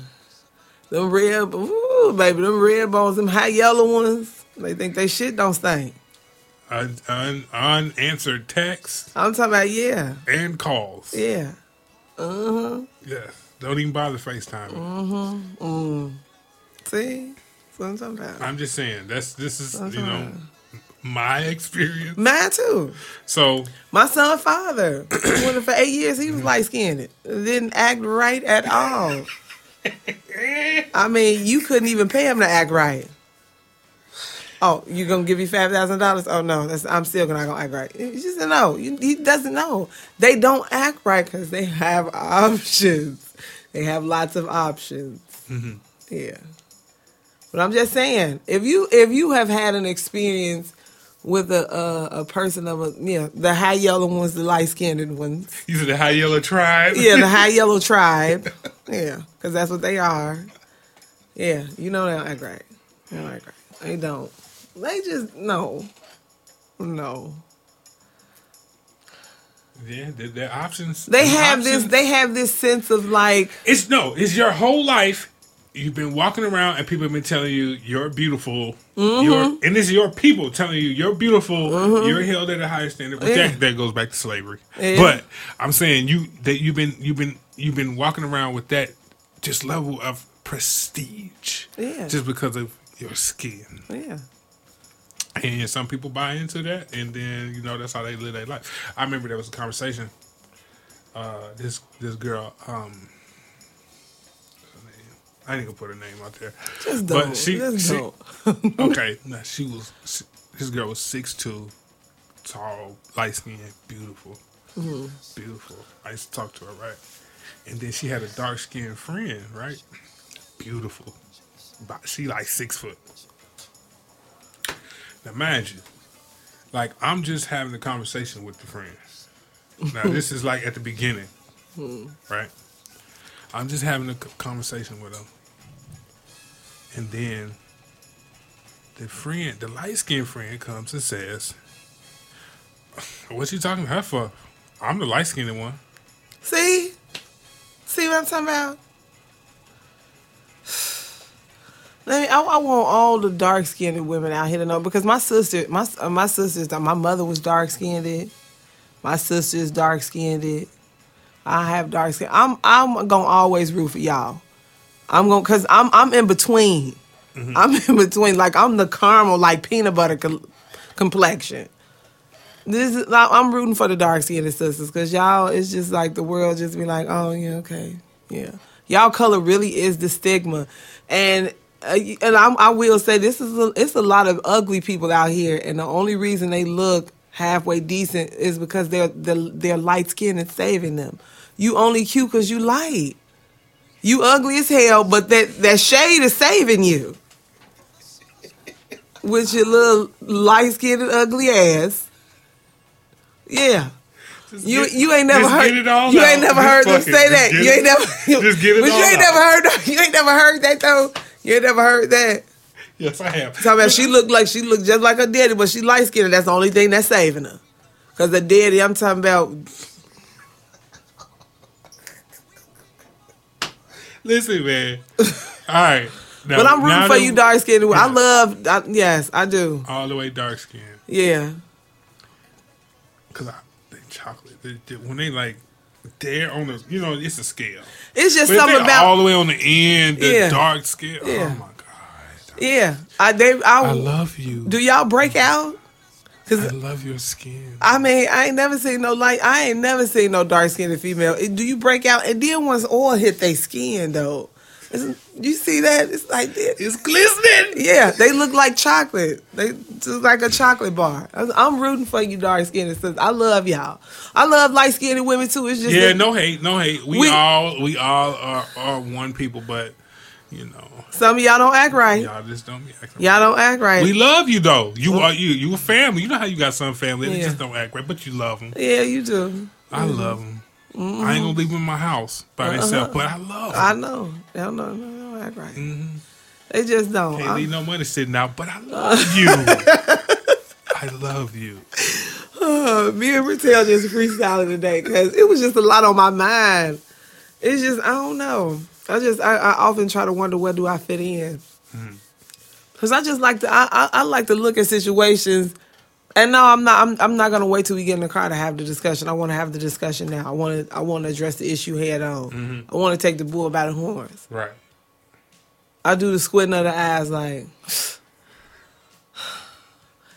Them red, ooh, baby, them red bones, them high yellow ones. They think they shit don't stink. Un, un, unanswered texts I'm talking about yeah, and calls. yeah. Uh huh. Yes. Don't even bother FaceTime. Uh huh. See, that's what I'm talking about. I'm just saying that's this is you know my experience. Mine too. So My son father, went for eight years. He was light skinned. Didn't act right at all. I mean, you couldn't even pay him to act right. Oh, you gonna give me five thousand dollars? Oh no, that's, I'm still gonna gonna act right. He just no. You- He doesn't know. They don't act right because they have options. They have lots of options. Mm-hmm. Yeah, but I'm just saying, if you if you have had an experience with a a, a person of a yeah, the high yellow ones, the light skinned ones, you said the high yellow tribe. yeah, the high yellow tribe. Yeah, because that's what they are. Yeah, you know they don't act right. They don't act right. They don't. They just no, no. yeah. Their, their options. They have this. They have this sense of like, It's no. It's your whole life. You've been walking around and people have been telling you you're beautiful. Mm-hmm. You're, and it's your people telling you you're beautiful. You're held at a higher standard. But Yeah. that, that goes back to slavery. Yeah. But I'm saying you that you've been you've been you've been walking around with that just level of prestige. Yeah. Just because of your skin. yeah, And some people buy into that, and then you know that's how they live their life. I remember there was a conversation. Uh, this this girl, um, what's her name? I ain't gonna put her name out there, just don't. but she, just she don't. okay, nah, she was she, this girl was six two, tall, light skinned, beautiful, Mm-hmm. beautiful. I used to talk to her, right? And then she had a dark skinned friend, right? Beautiful, but she like six foot. Now, mind you, like I'm just having a conversation with the friend. Now, this is like at the beginning, hmm. right? I'm just having a conversation with them, and then the friend, the light skinned friend, comes and says, "What you talking to her for? I'm the light skinned one." See, see what I'm talking about. Let me. I, I want all the dark skinned women out here to know because my sister, my uh, my sisters, my mother was dark skinned. My sister's dark skinned. I have dark skin. I'm I'm gonna always root for y'all. I'm gonna cause I'm I'm in between. I'm in between. Like I'm the caramel, like peanut butter co- complexion. This is I- I'm rooting for the dark skinned sisters because y'all it's just like the world just be like, oh yeah, okay, yeah. Y'all color really is the stigma, and Uh, and I, I will say this is a, it's a lot of ugly people out here, and the only reason they look halfway decent is because they're they're, they're light skinned and saving them. You only cute because you light. You ugly as hell, but that that shade is saving you. With your little light skinned and ugly ass. Yeah. You get- you ain't never heard get it all you out. ain't never Just heard them it. say that. You ain't never just get it But you ain't out. never heard you ain't never heard that though. You ain't never heard that. Yes, I have. Talking about she looked like she looked just like her daddy, but she light skinned. That's the only thing that's saving her. Cause the daddy, I'm talking about. Listen, man. All right. Now- But I'm rooting for you, dark skinned. I love. I, yes, I do. all the way dark skin. Yeah, Cause I they chocolate. They, they- when they like they're on the you know it's a scale. it's just But something about. all the way on the end, the Yeah. dark scale. Oh yeah. Oh my god. yeah, I they. I, I love you. Do y'all break out? Cause I love your skin. I mean, I ain't never seen no light. I ain't never seen no dark skinned female. Do you break out? And then once oil hit their skin, though, it's, you see that? It's like this. It's glistening. Yeah, they look like chocolate. They just like a chocolate bar. I'm- I'm rooting for you, dark skinned sisters. I love y'all. I love light skinned women too. It's just Yeah, that no hate, no hate. We, We- all we all are, are one people, but you know, some of y'all don't act right. y'all just don't be acting. Y'all don't act right. We love you though. You are you. You a family. You know how you got some family that Yeah. just don't act right, but you love them. yeah, you do. I mm-hmm. love them. I ain't gonna leave them in my house by uh-huh. themselves, but I love them. I know. They don't know. They don't act right. Mm-hmm. They just don't. Can't I'm- leave no money sitting out, but I uh. love you. I love you. Uh, me and Ratel just freestyling today because it was just a lot on my mind. It's just I don't know. I just I, I often try to wonder where do I fit in. Mm-hmm. Cause I just like to I, I I like to look at situations, and no, I'm not I'm I'm not gonna wait till we get in the car to have the discussion. I want to have the discussion now. I want to I want to address the issue head on. Mm-hmm. I want to take the bull by the horns. Right. I do the squinting of the eyes like.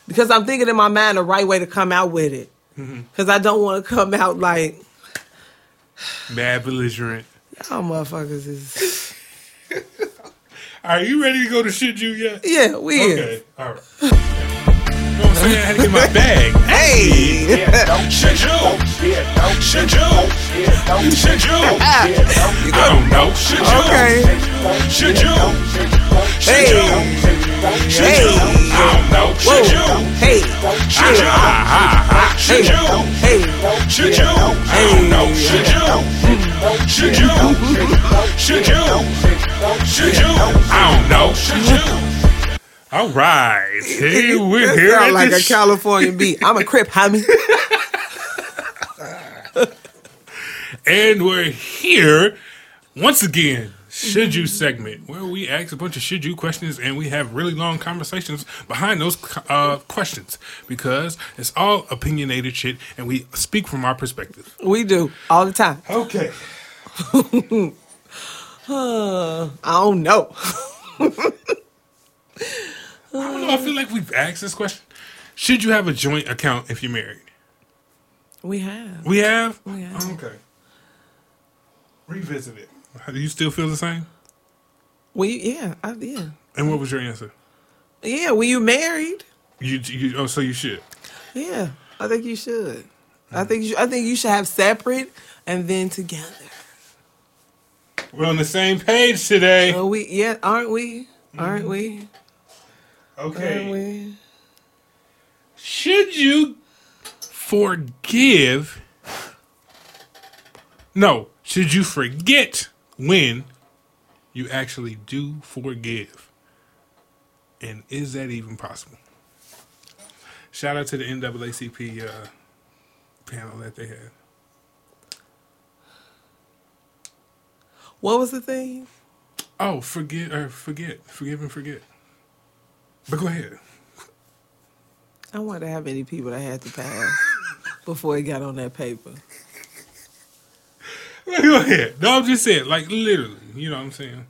Because I'm thinking in my mind the right way to come out with it. Mm-hmm. Because I don't want to come out like, Mad belligerent. y'all motherfuckers is. Are you ready to go to shit you yet? Yeah, we is. Okay. All right. You know what I'm saying? I had to get my bag. Hey! Shit you. Shit you. Shit you. I don't know. Shit you. Okay. Shit you. Hey. you. Hey. you. I don't know. Shit you. Hey! Shit you. Shit you. Hey! Should you? I don't know. Should you? Should you? Should you? Should you? I don't know. Should you? All right. Hey, we're here sound like a sh- California beat. I'm a crip, homie. and we're here once again. Should you segment where we ask a bunch of should you questions and we have really long conversations behind those uh, questions because it's all opinionated shit and we speak from our perspective. We do all the time. Okay. I don't know. I don't know. I feel like we've asked this question. Should you have a joint account if you're married? We have. We have? We have. Oh, okay. Revisit it. Do you still feel the same? We yeah, I, yeah, And what was your answer? yeah. were you married, You, you oh, so you should. yeah, I think you should. I mm-hmm. think you, I think you should have separate and then together. We're on the same page today. Oh, we yeah, aren't we? Aren't mm-hmm. we? Aren't Okay. we? Should you forgive? No. Should you forget when you actually do forgive? And is that even possible? Shout out to the NAACP uh, panel that they had. What was the thing? Oh, forget or forget, forgive and forget. But go ahead. I wonder how many people I had to pass before it got on that paper. Go ahead. No, I'm just saying, like literally. You know what I'm saying?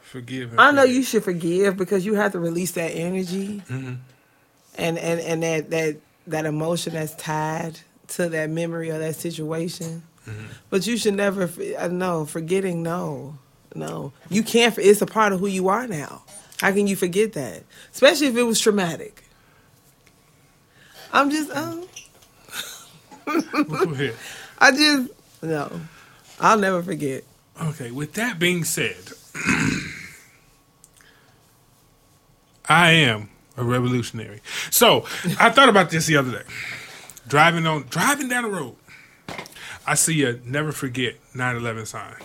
Forgive. I know you should forgive because you have to release that energy mm-hmm. and and and that that that emotion that's tied to that memory or that situation. Mm-hmm. But you should never. Uh, I know forgetting. No, no, you can't. It's a part of who you are now. How can you forget that? Especially if it was traumatic. I'm just. Um. I just no. I'll never forget. Okay, with that being said, I am a revolutionary. So I thought about this the other day. Driving on driving down the road. I see a never forget 9-11 sign.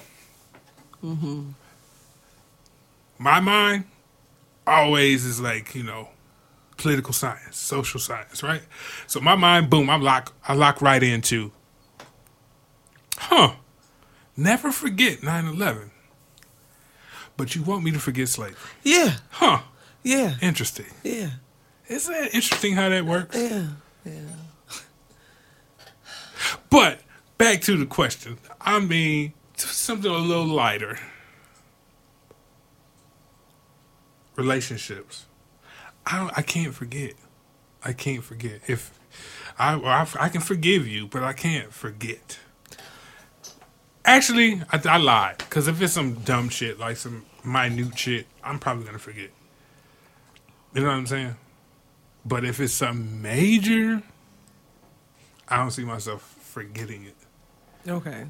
My mind always is like, you know, political science, social science, right? So my mind, boom, I'm lock I lock right into Huh. Never forget 9-11. But you want me to forget slavery. Yeah, Huh. yeah, Interesting. yeah, Isn't that interesting how that works? yeah. Yeah. but back to the question. I mean, something a little lighter. Relationships. I I can't forget. I can't forget. If I, I I can forgive you, but I can't forget. Actually, I, I lied because if it's some dumb shit like some minute shit, I'm probably gonna forget. You know what I'm saying? But if it's some major, I don't see myself forgetting it. Okay.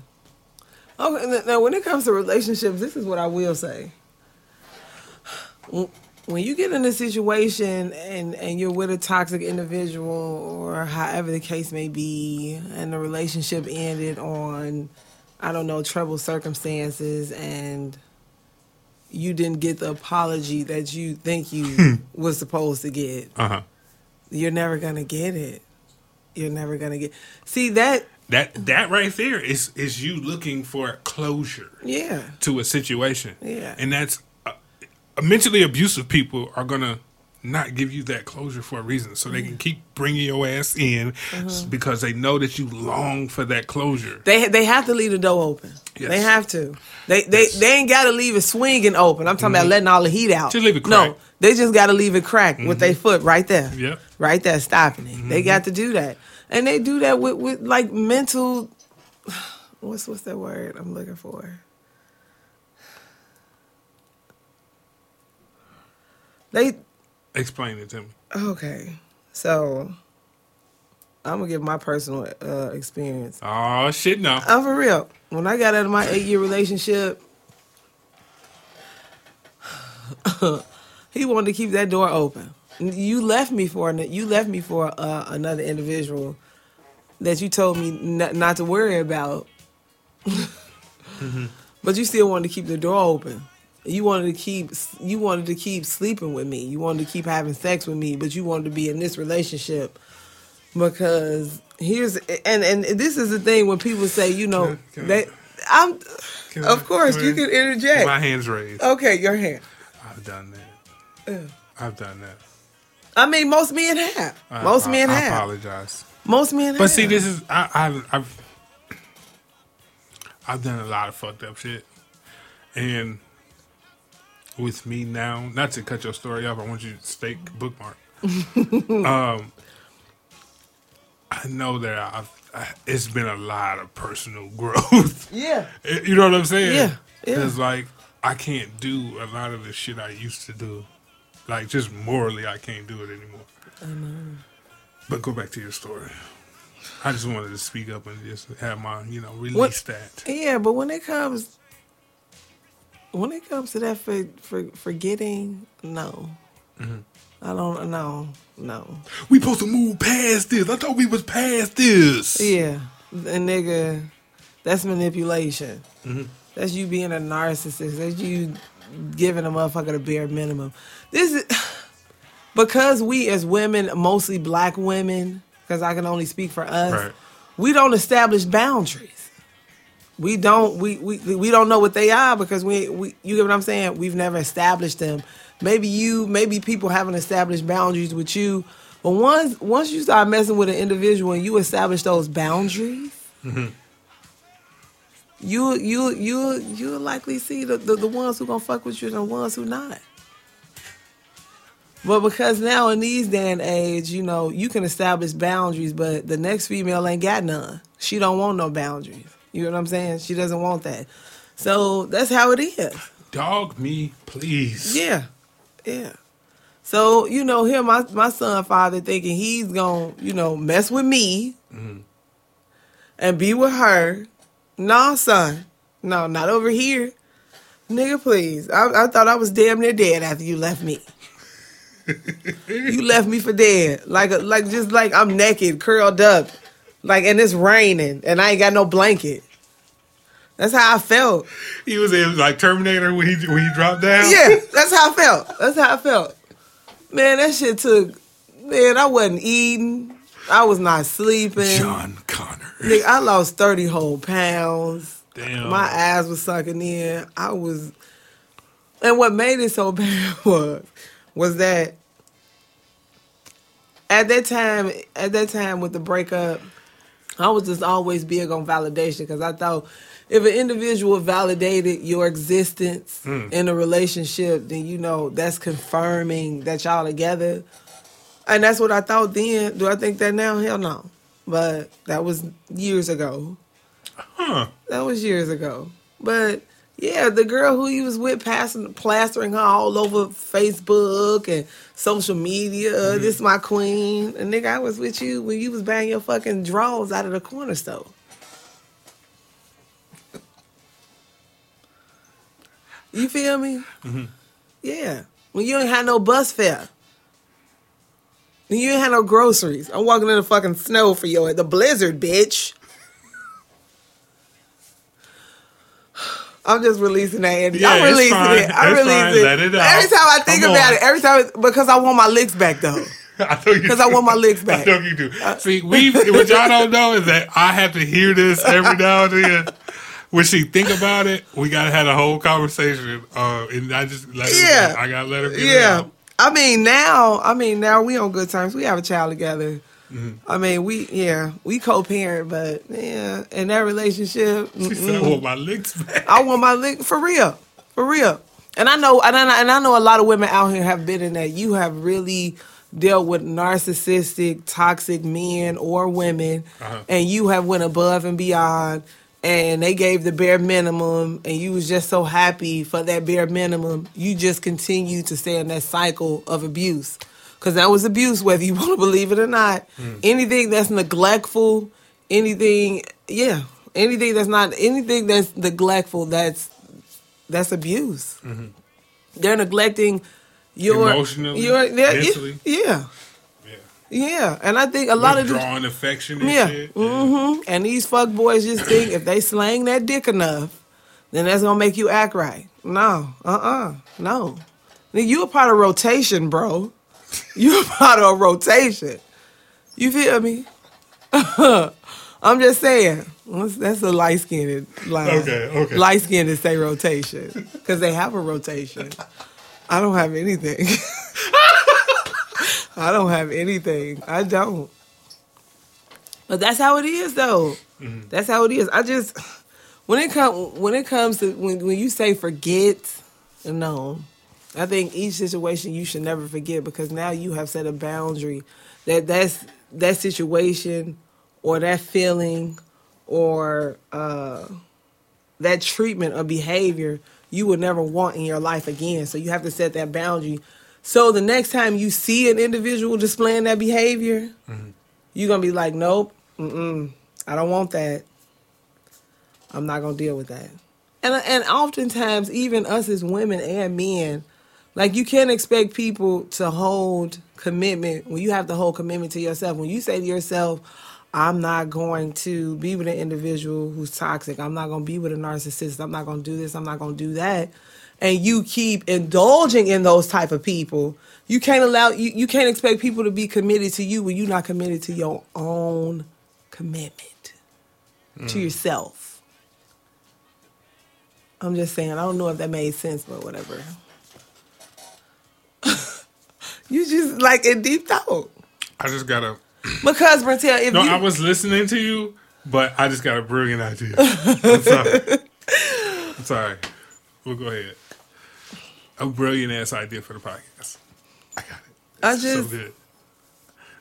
Okay. Now, when it comes to relationships, this is what I will say. When- you get in a situation and and you're with a toxic individual or however the case may be, and the relationship ended on, I don't know, troubled circumstances, and you didn't get the apology that you think you was supposed to get, Uh huh. you're never gonna get it. You're never gonna get. See that That that right there is is you looking for closure Yeah. to a situation. Yeah. And that's mentally abusive people are to not give you that closure for a reason. So they can keep bringing your ass in Uh-huh. because they know that you long for that closure. They they have to leave the door open. Yes. They have to. They they Yes. Mm-hmm. they ain't got to leave it swinging open. I'm talking about letting all the heat out. Just leave it No, cracked. Mm-hmm. they just got to leave it cracked with their foot right there. Yep. Right there, stopping it. Mm-hmm. They got to do that, and they do that with with like mental. What's what's that word I'm looking for? They Explain it to me. okay. So I'm gonna give my personal uh, experience. Oh shit, no. I'm for real. When I got out of my eight year relationship, he wanted to keep that door open. You left me for you left me for uh, another individual that you told me not, not to worry about, but you still wanted to keep the door open. You wanted to keep you wanted to keep sleeping with me. You wanted to keep having sex with me, but you wanted to be in this relationship because here's and and this is the thing when people say you know Can I- they I'm Can of I- course you can interject. My hands raised. Okay, your hand. I've done that. I've done that. I mean, most men have. I- most I- men I have. apologize. Most men have. But see, this is I, I've I've done a lot of fucked up shit, and with me now, not to cut your story off, I want you to stay bookmark. um, I know that I've I, it's been a lot of personal growth. Yeah. you know what I'm saying? Yeah, yeah. Because like I can't do a lot of the shit I used to do. Like just morally, I can't do it anymore. I know. But go back to your story. I just wanted to speak up and just have my, you know, release What- that. Yeah, but when it comes when it comes to that for, for forgetting, no. Mm-hmm. I don't know. No. We supposed to move past this. I thought we was past this. Yeah. And nigga, that's manipulation. Mm-hmm. That's you being a narcissist. That's you giving a motherfucker the bare minimum. This is because we as women, mostly black women, because I can only speak for us, Right. we don't establish boundaries. We don't we, we we don't know what they are because we we you get what I'm saying? We've never established them. Maybe you maybe people haven't established boundaries with you. But once once you start messing with an individual and you establish those boundaries, mm-hmm. you you you you'll likely see the, the, the ones who gonna fuck with you and the ones who not. But because now in these day and age, you know, you can establish boundaries, but the next female ain't got none. She don't want no boundaries. You know what I'm saying? She doesn't want that. So that's how it is. Dog me, please. Yeah. Yeah. So, you know, here my my son father thinking he's gonna, you know, mess with me and be with her. Nah, son. No, not over here. Nigga, please. I, I thought I was damn near dead after you left me. you left me for dead. Like a, like just like I'm naked, curled up. Like and it's raining and I ain't got no blanket. That's how I felt. He was in like Terminator when he when he dropped down. Yeah, that's how I felt. That's how I felt. Man, that shit took. Man, I wasn't eating. I was not sleeping. John Connor. Nigga, I lost thirty whole pounds. Damn. My eyes was sucking in. I was, and what made it so bad was, was that at that time, at that time with the breakup, I was just always big on validation because I thought if an individual validated your existence hmm. in a relationship, then you know that's confirming that y'all together. And that's what I thought then. Do I think that now? Hell no. But that was years ago. Huh. That was years ago. But yeah, the girl who he was with passing plastering her all over Facebook and social media. uh, This my queen. And nigga, I was with you when you was banging your fucking drawers out of the corner store. You feel me? Yeah. When you ain't had no bus fare. When you ain't had no groceries. I'm walking in the fucking snow for you. at The blizzard, bitch. I'm just releasing that energy. Yeah, I'm releasing it. I'm releasing it. Let it out. Every time I think Come about on. it, every time because I want my licks back though. I Because I do. want my licks back. I know you do. See, we what y'all don't know is that I have to hear this every now and then. When she think about it, we gotta have a whole conversation. Uh, and I just let her, Yeah. I gotta let her. Yeah. I mean now, I mean now we on good terms. We have a child together. Mm-hmm. I mean we yeah, we co-parent, but yeah, in that relationship, She said, "I want my licks back." I want my lick for real, for real. And I know, and I, and I know a lot of women out here have been in that. You have really dealt with narcissistic, toxic men or women, Uh-huh. and you have went above and beyond. And they gave the bare minimum, and you was just so happy for that bare minimum. You just continue to stay in that cycle of abuse, because that was abuse, whether you want to believe it or not. Anything that's neglectful, anything, yeah, anything that's not anything that's neglectful, that's that's abuse. They're neglecting your Emotionally, your yeah, mentally. yeah, Yeah. yeah. And I think a lot of Withdrawing affection and yeah, shit. hmm and these fuck boys just think if they slang that dick enough, then that's gonna make you act right. No, uh, uh no. You a part of rotation, bro. You part of a rotation. You feel me? I'm just saying. That's- That's a light skinned line. Okay, okay. Light skinned to say rotation. Because they have a rotation. I don't have anything. I don't have anything. I don't. But that's how it is though. Mm-hmm. That's how it is. I just when it come when it comes to when when you say forget, no. I think each situation you should never forget because now you have set a boundary that that's that situation or that feeling or uh, that treatment or behavior you would never want in your life again. So you have to set that boundary. So the next time you see an individual displaying that behavior, you're gonna be like, nope, mm-mm, I don't want that. I'm not gonna deal with that. And and oftentimes, even us as women and men, like you can't expect people to hold commitment when you have to hold commitment to yourself. When you say to yourself, I'm not going to be with an individual who's toxic. I'm not going to be with a narcissist. I'm not going to do this. I'm not going to do that. And you keep indulging in those type of people. You can't allow you, you can't expect people to be committed to you when you're not committed to your own commitment to mm. yourself. I'm just saying, I don't know if that made sense, but whatever. You just like in deep thought. I just gotta. Because Brentel, if No, you I was listening to you, but I just got a brilliant idea. I'm sorry. I'm sorry. We'll go ahead. A brilliant ass idea for the podcast. I got it. I so just good.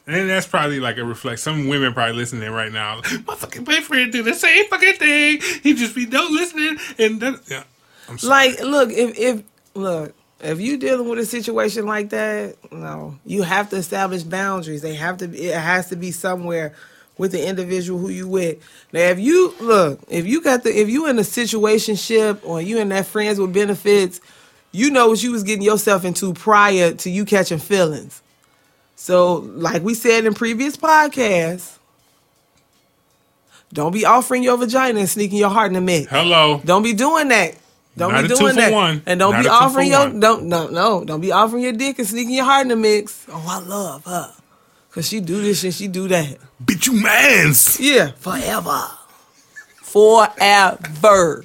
And that's probably like a reflect. Some women probably listening right now. Like, My fucking boyfriend do the same fucking thing. He just be no listening and that, yeah. I'm sorry. like look if if look if you dealing with a situation like that, no, you have to establish boundaries. They have to. Be, it has to be somewhere with the individual who you with. Now, if you look, if you got the, if you in a situationship or you in that friends with benefits, you know what you was getting yourself into prior to you catching feelings. So, like we said in previous podcasts, don't be offering your vagina and sneaking your heart in the mix. Hello. Don't be doing that. Don't Not be doing that. one. And don't Not be a two for offering your one. don't no no don't be offering your dick and sneaking your heart in the mix. Oh, I love her. Cause she do this and she do that. Bitch, you mans. Yeah. Forever. Forever.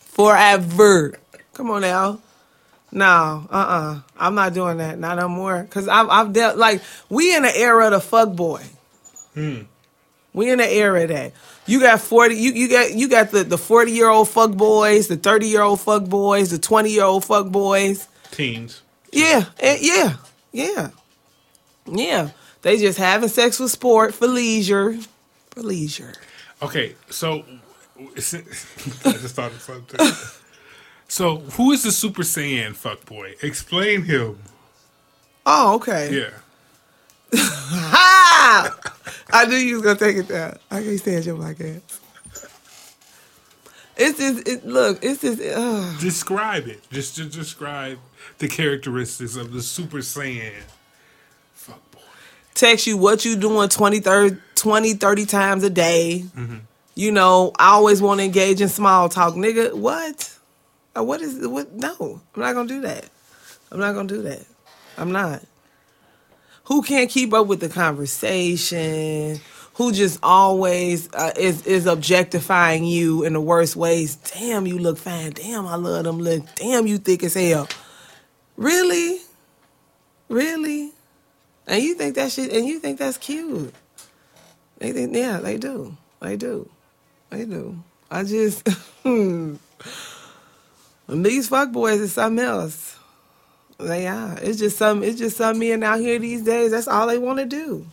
Forever. Come on now. No, uh uh-uh. I'm not doing that. Not no more. Cause I've I've dealt like we in the era of the fuck boy. We in the era of that. You got 40 you, you got you got the, the 40 year old fuck boys, the 30 year old fuck boys, the 20 year old fuck boys. Teens. Yeah, yeah, yeah, yeah. They just having sex with sport, for leisure, for leisure. Okay, so I just thought of something. So, who is the Super Saiyan fuck boy? Explain him. Oh, okay. Yeah. Ha! I knew you was gonna take it down. I can't stand your podcast. It's just it. Look, it's just. Uh, Describe it. Just to describe the characteristics of the Super Saiyan fuckboy. text you what you doing 20 30, 20, 30 times a day. You know, I always want to engage in small talk. Nigga, what? What is what? No, I'm not gonna do that. I'm not gonna do that. I'm not. Who can't keep up with the conversation, who just always uh, is is objectifying you in the worst ways. Damn, you look fine. Damn, I love them look. Damn, you thick as hell. Really, really, and you think that shit, and you think that's cute. They think, yeah, they do. They do. They do. I just, And these fuck boys is something else. They are. It's just some. It's just some men out here these days. That's all they want to do.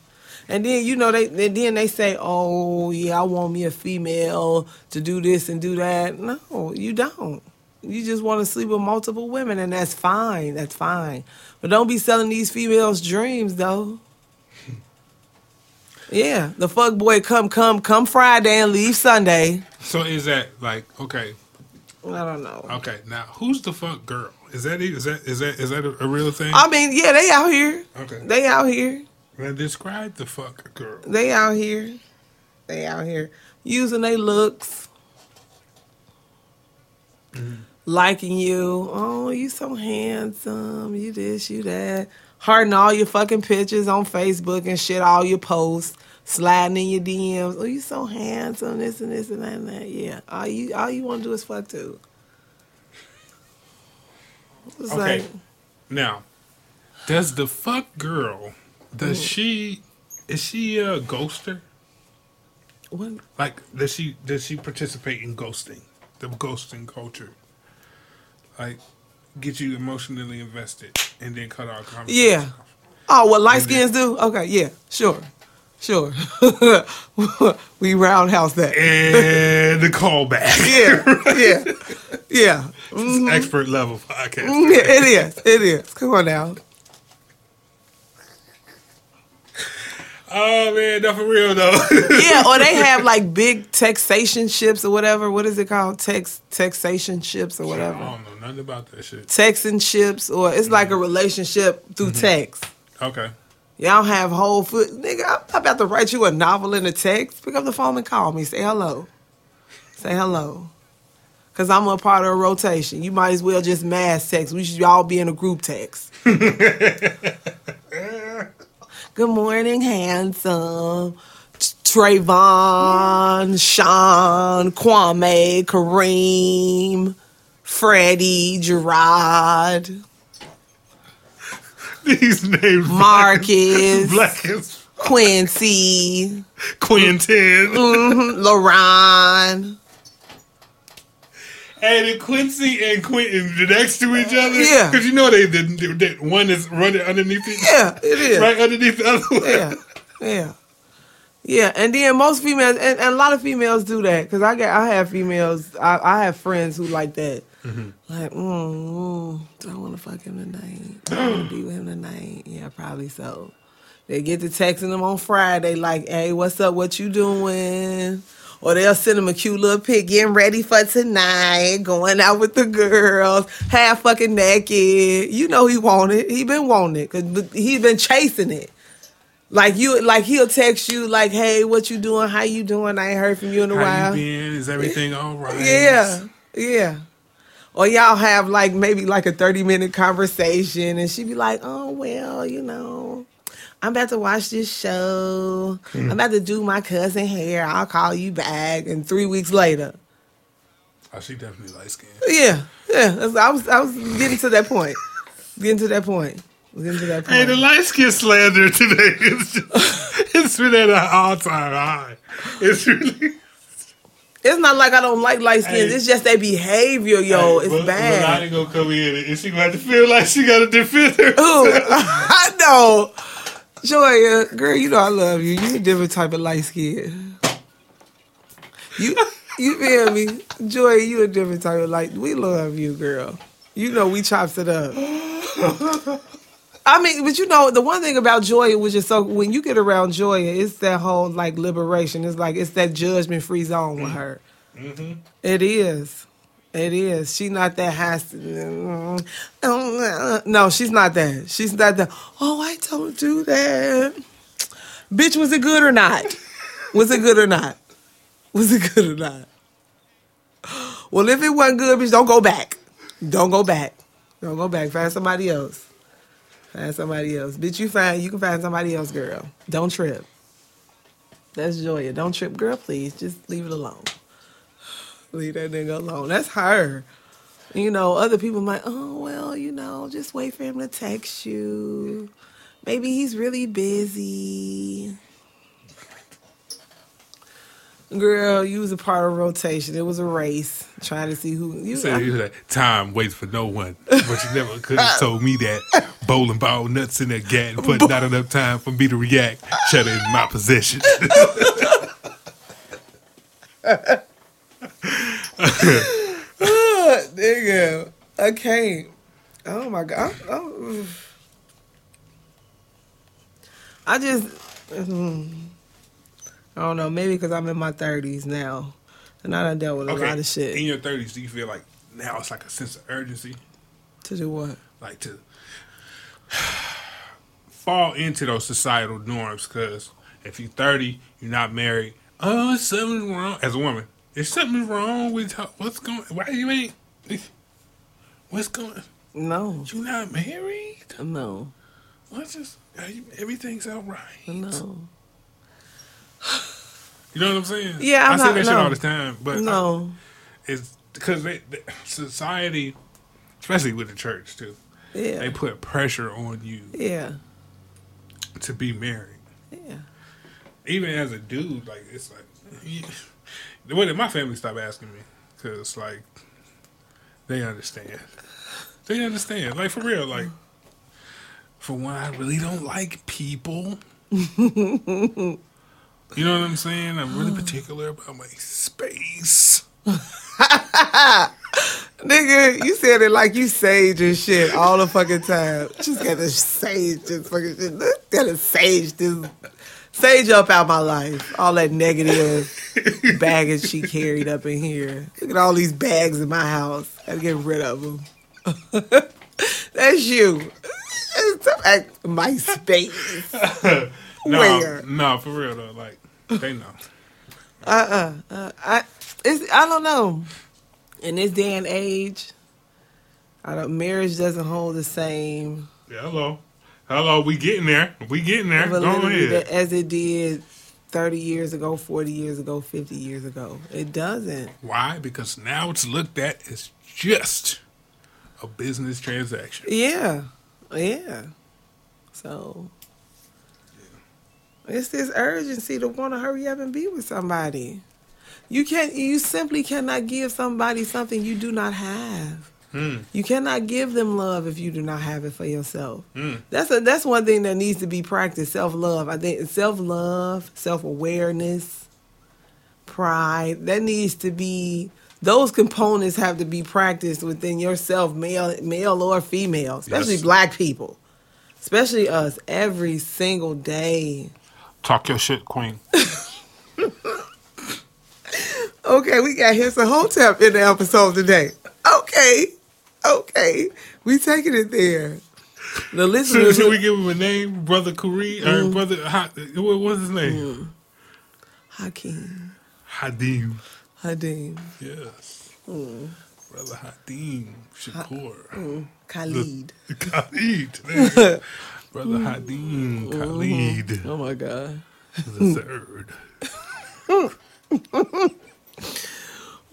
And then you know they. Then they say, "Oh yeah, I want me a female to do this and do that." No, you don't. You just want to sleep with multiple women, and that's fine. That's fine. But don't be selling these females dreams, though. Yeah, the fuck boy come come come Friday and leave Sunday. So is that like okay? I don't know. Okay, now who's the fuck girl? Is that is that is that is that a, a real thing? I mean, yeah, they out here. Okay. They out here. Now describe the fuck girl. They out here. They out here using their looks, mm-hmm. liking you. Oh, you so handsome. You this, you that. Hearting all your fucking pictures on Facebook and shit, all your posts, sliding in your DMs. Oh, you so handsome. This and this and that and that. Yeah. All you all you want to do is fuck too. It's Okay. like, Now, does the fuck girl? Does Mm. she? Is she a ghoster? what? Like, does she does she participate in ghosting, the ghosting culture? Like, get you emotionally invested and then cut out conversation. Yeah. Oh, what light And then- skins do? Okay, yeah, sure, sure. we roundhouse that. And the callback. Yeah, yeah, yeah. It's mm-hmm. expert level podcast. Mm, yeah, It is. It is. Come on now. Oh man, not for real though. Yeah, or they have like big taxation ships or whatever. What is it called? Tex taxation ships or whatever. I don't know nothing about that shit. Texting ships, or it's like a mm-hmm. relationship through mm-hmm. text. Okay. Y'all have whole foot, nigga. I'm not about to write you a novel in a text. Pick up the phone and call me. Say hello. Say hello. Cause I'm a part of a rotation. You might as well just mass text. We should all be in a group text. Good morning, handsome. Trayvon, Sean, Kwame, Kareem, Freddie, Gerard, These names Marcus, Black as Quincy, Quentin. LaRon. And then Quincy and Quentin next to each other. Yeah. Because you know they didn't. One is running underneath each Yeah, it is. Right underneath the other one. Yeah, yeah, yeah. And then most females, and, and a lot of females do that because I get, I have females, I, I have friends who like that. Like, mm, mm, do I want to fuck him tonight? Do I want to be with him tonight? Yeah, probably so. They get to texting them on Friday, like, "Hey, what's up? What you doing?" Or they'll send them a cute little pic, getting ready for tonight, going out with the girls, half fucking naked. You know he want it. He been wanting it because he been chasing it. Like you, like he'll text you, like, "Hey, what you doing? How you doing? I ain't heard from you in a How while." Is everything all right? Yeah, yeah. Or y'all have like maybe like a 30 minute conversation and she'd be like, oh, well, you know, I'm about to watch this show. I'm about to do my cousin hair. I'll call you back. And three weeks later. Oh, she definitely light skinned. Yeah, yeah. I was, I was getting to that point. Getting to that point. Getting to that point. Hey, the light skin slander today is just, it's been at an all time high. It's really. It's not like I don't like light skins. Hey. It's just their behavior, yo. Hey, it's bad. But Lonnie gonna come in and she have to feel like she gotta defend her. Ooh, I know. Joya, girl, you know I love you. You a different type of light skin. You you feel me? Joya, you a different type of light. We love you, girl. You know we chops it up. I mean, but you know, the one thing about Joya, was just so when you get around Joya, it's that whole like liberation. It's like it's that judgment free zone with mm-hmm. her. Mm-hmm. It is. It is. She not that has No, she's not that. She's not that. Oh, I don't do that. Bitch, was it good or not? Was it good or not? Was it good or not? Well, if it wasn't good, bitch, don't go back. Don't go back. Don't go back. Find somebody else. Find somebody else. Bitch, you find you can find somebody else, girl. Don't trip. That's Joya. Don't trip, girl. Please, just leave it alone. Leave that nigga alone. That's her. You know, other people might. Oh well, you know, just wait for him to text you. Maybe he's really busy. Girl, you was a part of rotation. It was a race trying to see who you. You said you said, time waits for no one, but you never could have told me that. Bowling ball nuts in that gat and putting not enough time for me to react. Shut in my possession. nigga, I can't. Oh my god. Oh. I just, mm, I don't know. Maybe because I'm in my thirties now, and I done dealt with a lot of shit. In your thirties, do you feel like now it's like a sense of urgency, To do what? like to fall into those societal norms? Because if you're thirty, you're not married. Oh, something's wrong. As a woman, if something's wrong with her, what's going? Why you ain't? What's going? No, You not married? no, What's you, everything's all right. no, You know what I'm saying? Yeah, I'm I that shit all the time, but I- no. it's because they, society, especially with the church too, Yeah, they put pressure on you yeah, to be married. yeah. Even as a dude, like it's like the way that my family stopped asking me because like they understand, they understand. Like for real, like for one, I really don't like people. you know what I'm saying? I'm really particular about my space. Nigga, you said it like you sage and shit all the fucking time. Just gotta sage this fucking shit. Gotta sage this. Sage up out my life. All that negative baggage she carried up in here. Look at all these bags in my house. Gotta get rid of them. That's you. Stop acting my space. No, no, for real though. Like they know. Uh, uh, I it's I don't know. In this day and age, I don't marriage doesn't hold the same Yeah, hello, hello. We getting there. We getting there. Go ahead. as it did 30 years ago, 40 years ago, 50 years ago. It doesn't. Why? Because now it's looked at as just a business transaction. Yeah. Yeah. So it's this urgency to want to hurry up and be with somebody. You can't you simply cannot give somebody something you do not have. Hmm. You cannot give them love if you do not have it for yourself. Hmm. That's a that's one thing that needs to be practiced. Self love. I think self love, self awareness, pride. That needs to be those components have to be practiced within yourself, male male or female, especially Yes. black people. Especially us every single day. Talk your shit, queen. Okay, we got Henson Hotep in the episode today. Okay. Okay. We taking it there. The Should, listeners should we give him a name, brother Kuri or mm. brother? Ha, what was his name? Mm. Hakeem. Hadim. Hadim. Yes. Mm. Brother Hadim Shakur. Khalid. Khalid. There you go. Brother Hadim Khalid. Oh, oh my God. The third.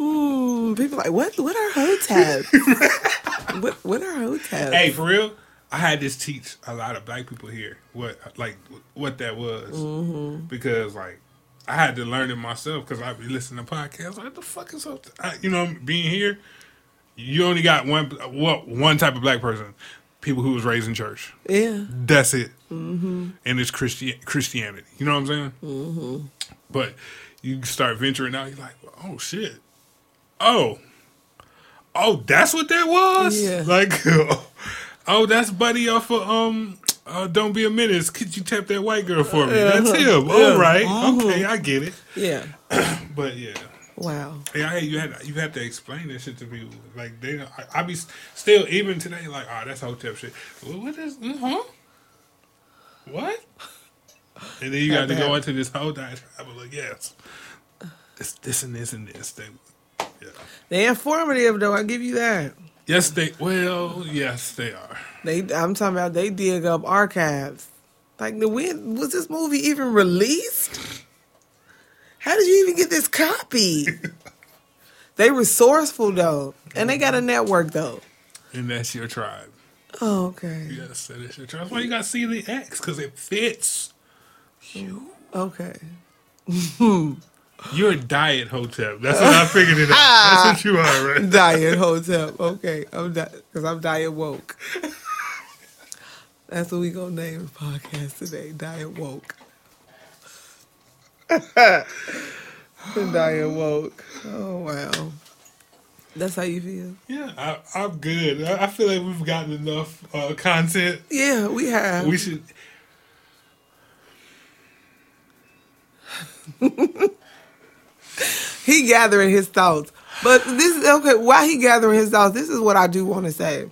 Ooh, people like, what What are Hoteps? what what are Hoteps? Hey, for real, I had this teach a lot of black people here what like what that was mm-hmm. because like I had to learn it myself because I'd be listening to podcasts. Like, what the fuck is up? I, you know, being here, you only got one what one type of black person. People who was raised in church. Yeah. That's it. Mm-hmm. And it's Christi- Christianity. You know what I'm saying? Mm-hmm. But you start venturing out, you're like, oh shit. Oh. Oh, that's what that was? Yeah. Like, oh, that's Buddy off of, um, uh, Don't Be a Menace. Could you tap that white girl for me? That's him. All right. Okay, I get it. Yeah. But yeah. Wow. Yeah, I, you had you had to explain that shit to people. Like they, I, I be still even today. Like, oh, that's hotep shit. Well, what is? Mm, huh? What? And then you got to to go into this whole diatribe. of Like, yes, it's this and this and this. They, yeah. They're informative though, I give you that. Yes, they. Well, yes, they are. They, I'm talking about they dig up archives. Like, the when was this movie even released? How did you even get this copy? they resourceful though, and they got a mm-hmm. network though. And that's your tribe. Oh, okay, Yes, that is your tribe. That's why you gotta see the X because it fits. You. Okay. You're a diet hotep. That's what I figured it out. That's what you are, right? Diet Hotep. Okay, I'm because I'm diet woke. That's what we gonna name the podcast today. Diet woke. diet woke. Oh wow. That's how you feel? Yeah, I, I'm good. I, I feel like we've gotten enough uh, content. Yeah, we have. We should. he gathering his thoughts. But this okay. Why he gathering his thoughts? This is what I do want to say.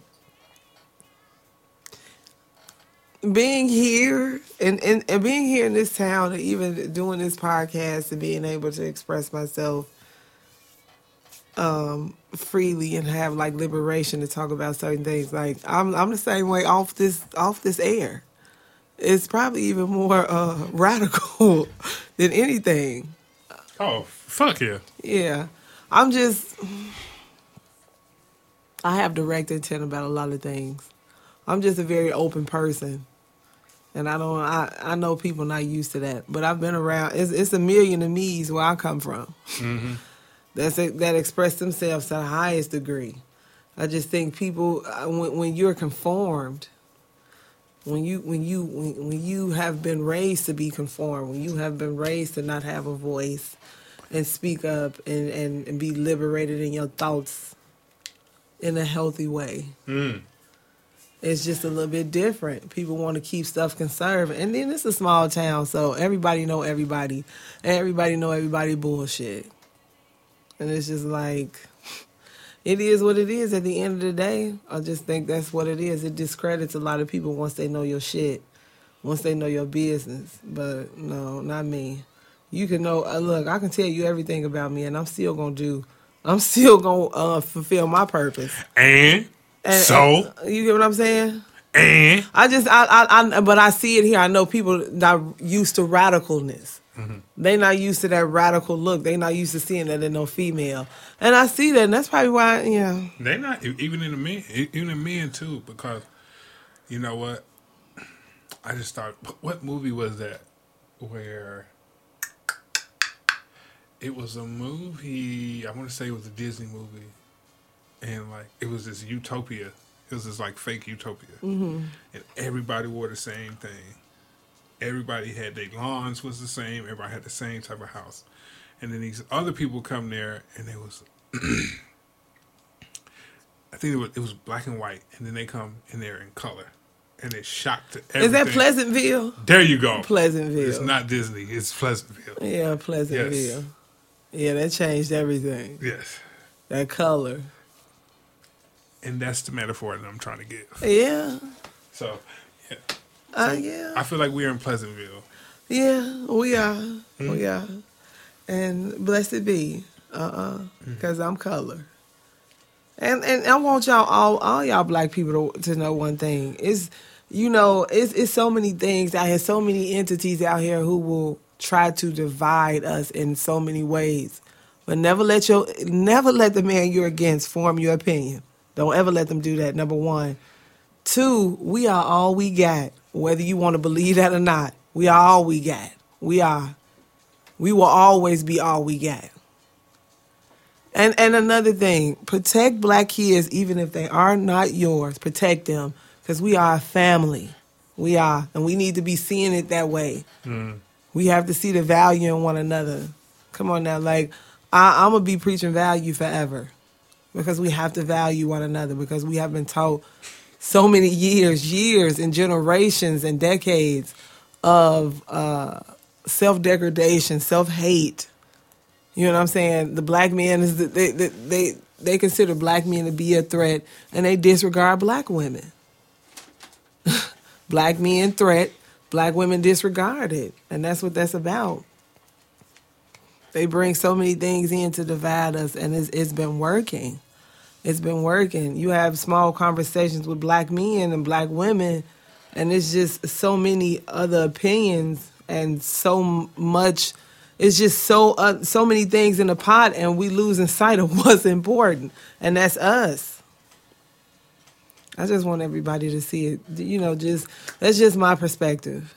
Being here and, and, and being here in this town and even doing this podcast and being able to express myself um freely and have like liberation to talk about certain things. Like I'm I'm the same way off this off this air. It's probably even more uh radical than anything. Oh, fuck yeah. Yeah. I'm just I have direct intent about a lot of things. I'm just a very open person. And I don't I, I know people not used to that. But I've been around it's it's a million of me's where I come from. That's it, that express themselves to the highest degree. I just think people uh, when when you're conformed when you when you when, when you have been raised to be conformed, when you have been raised to not have a voice and speak up and, and, and be liberated in your thoughts in a healthy way. It's just a little bit different. People want to keep stuff conserved, and then it's a small town, so everybody know everybody, everybody know everybody bullshit, and it's just like it is what it is. At the end of the day, I just think that's what it is. It discredits a lot of people once they know your shit, once they know your business. But no, not me. You can know. Uh, look, I can tell you everything about me, and I'm still gonna do. I'm still gonna uh, fulfill my purpose. And, And, so, and- you get what I'm saying? and I just, I, I, I, but I see it here. I know people not used to radicalness. Mm-hmm. They not used to that radical look. They not used to seeing that in no female, and I see that, and that's probably why. Yeah, they not even in the men, even in men too, because you know what? I just thought, what movie was that where it was a movie? I want to say it was a Disney movie, and like it was this utopia. It was this like fake utopia, mm-hmm. and everybody wore the same thing. Everybody had their lawns was the same. Everybody had the same type of house, and then these other people come there, and it was I think it was, it was black and white, and then they come and they're in color, and it's shocked everything. is that Pleasantville? There you go. Pleasantville. It's not Disney. It's Pleasantville. Yeah, Pleasantville. Yes. Yeah, that changed everything. Yes, That color. And that's the metaphor that I'm trying to give. Yeah. So, yeah, Uh, yeah. I feel like we're in Pleasantville. Yeah, we are. Hmm? We are. And blessed be. Uh-uh. Hmm. Because I'm color. And and I want y'all all all y'all black people to, to know one thing. It's you know, it's it's so many things out here, so many entities out here who will try to divide us in so many ways. But never let your never let the man you're against form your opinion. Don't ever let them do that. Number one. Two, we are all we got. Whether you want to believe that or not, we are all we got. We are. We will always be all we got. And and another thing, protect black kids even if they are not yours. Protect them because we are a family. We are, and we need to be seeing it that way. Mm. We have to see the value in one another. Come on now, like I, I'm gonna be preaching value forever because we have to value one another because we have been taught so many years, years and generations and decades of uh, self degradation, self hate. You know what I'm saying? The black men is the, they, they they they consider black men to be a threat, and they disregard black women. black men threat, black women disregarded, and that's what that's about. They bring so many things in to divide us, and it's, it's been working. It's been working. You have small conversations with black men and black women, and it's just so many other opinions and so much. It's just so uh, so many things in the pot, and we losing sight of what's important, and that's us. I just want everybody to see it. You know, just that's just my perspective.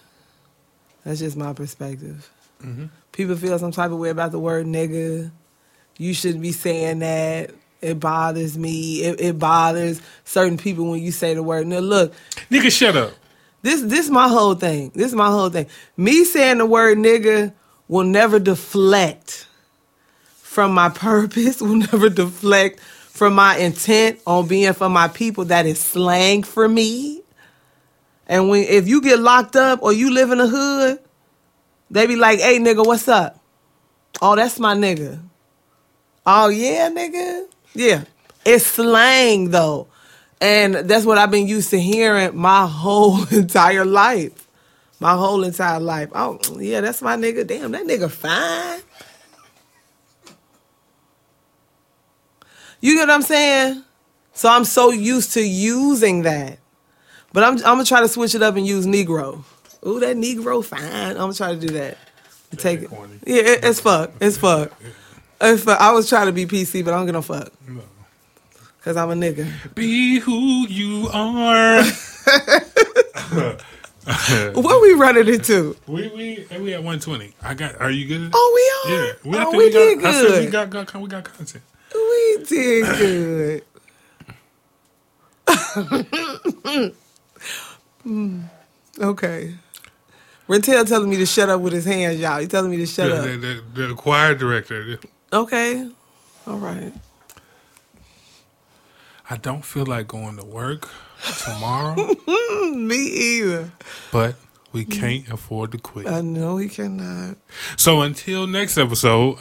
That's just my perspective. People feel some type of way about the word nigga. You shouldn't be saying that. It bothers me. It, it bothers certain people when you say the word. Now, look, Nigga, shut up. this this my whole thing. This is my whole thing. Me saying the word nigga will never deflect from my purpose. Will never deflect from my intent on being for my people. That is slang for me. And when if you get locked up or you live in the hood, they be like, "Hey, nigga, what's up?" Oh, that's my nigga. Oh yeah, nigga. Yeah. It's slang though. And that's what I've been used to hearing my whole entire life. My whole entire life. Oh, yeah, that's my nigga. Damn, that nigga fine. You get what I'm saying? So I'm so used to using that. But I'm I'm gonna try to switch it up and use Negro. Ooh, that Negro fine. I'm gonna try to do that. Take it. corny. Yeah, it, it's fuck. It's fuck. It's fuck. I was trying to be PC, but I don't get no fuck. Cause I'm a nigga. Be who you are. What we running into? we we and we at one twenty. I got. Are you good? Oh, we are. yeah. We, oh, think we, did got, I said we got, got we got content. We did good. Hmm, okay. Rentel telling me to shut up with his hands, y'all. He telling me to shut The, up. the, the, the choir director. Okay. All right. I don't feel like going to work tomorrow, Me either. but we can't afford to quit. I know we cannot. So until next episode,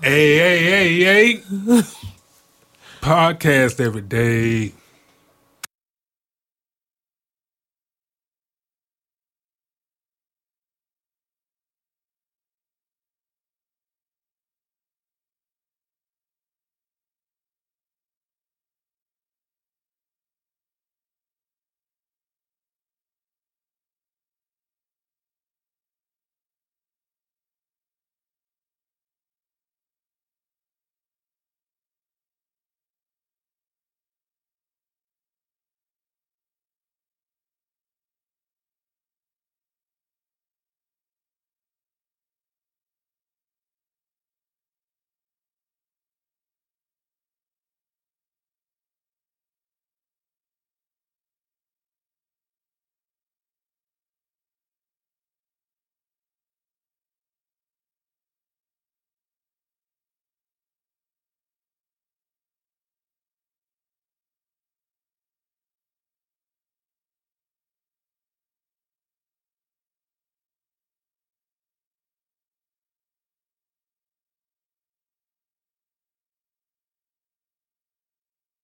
hey, hey, hey, hey, podcast every day.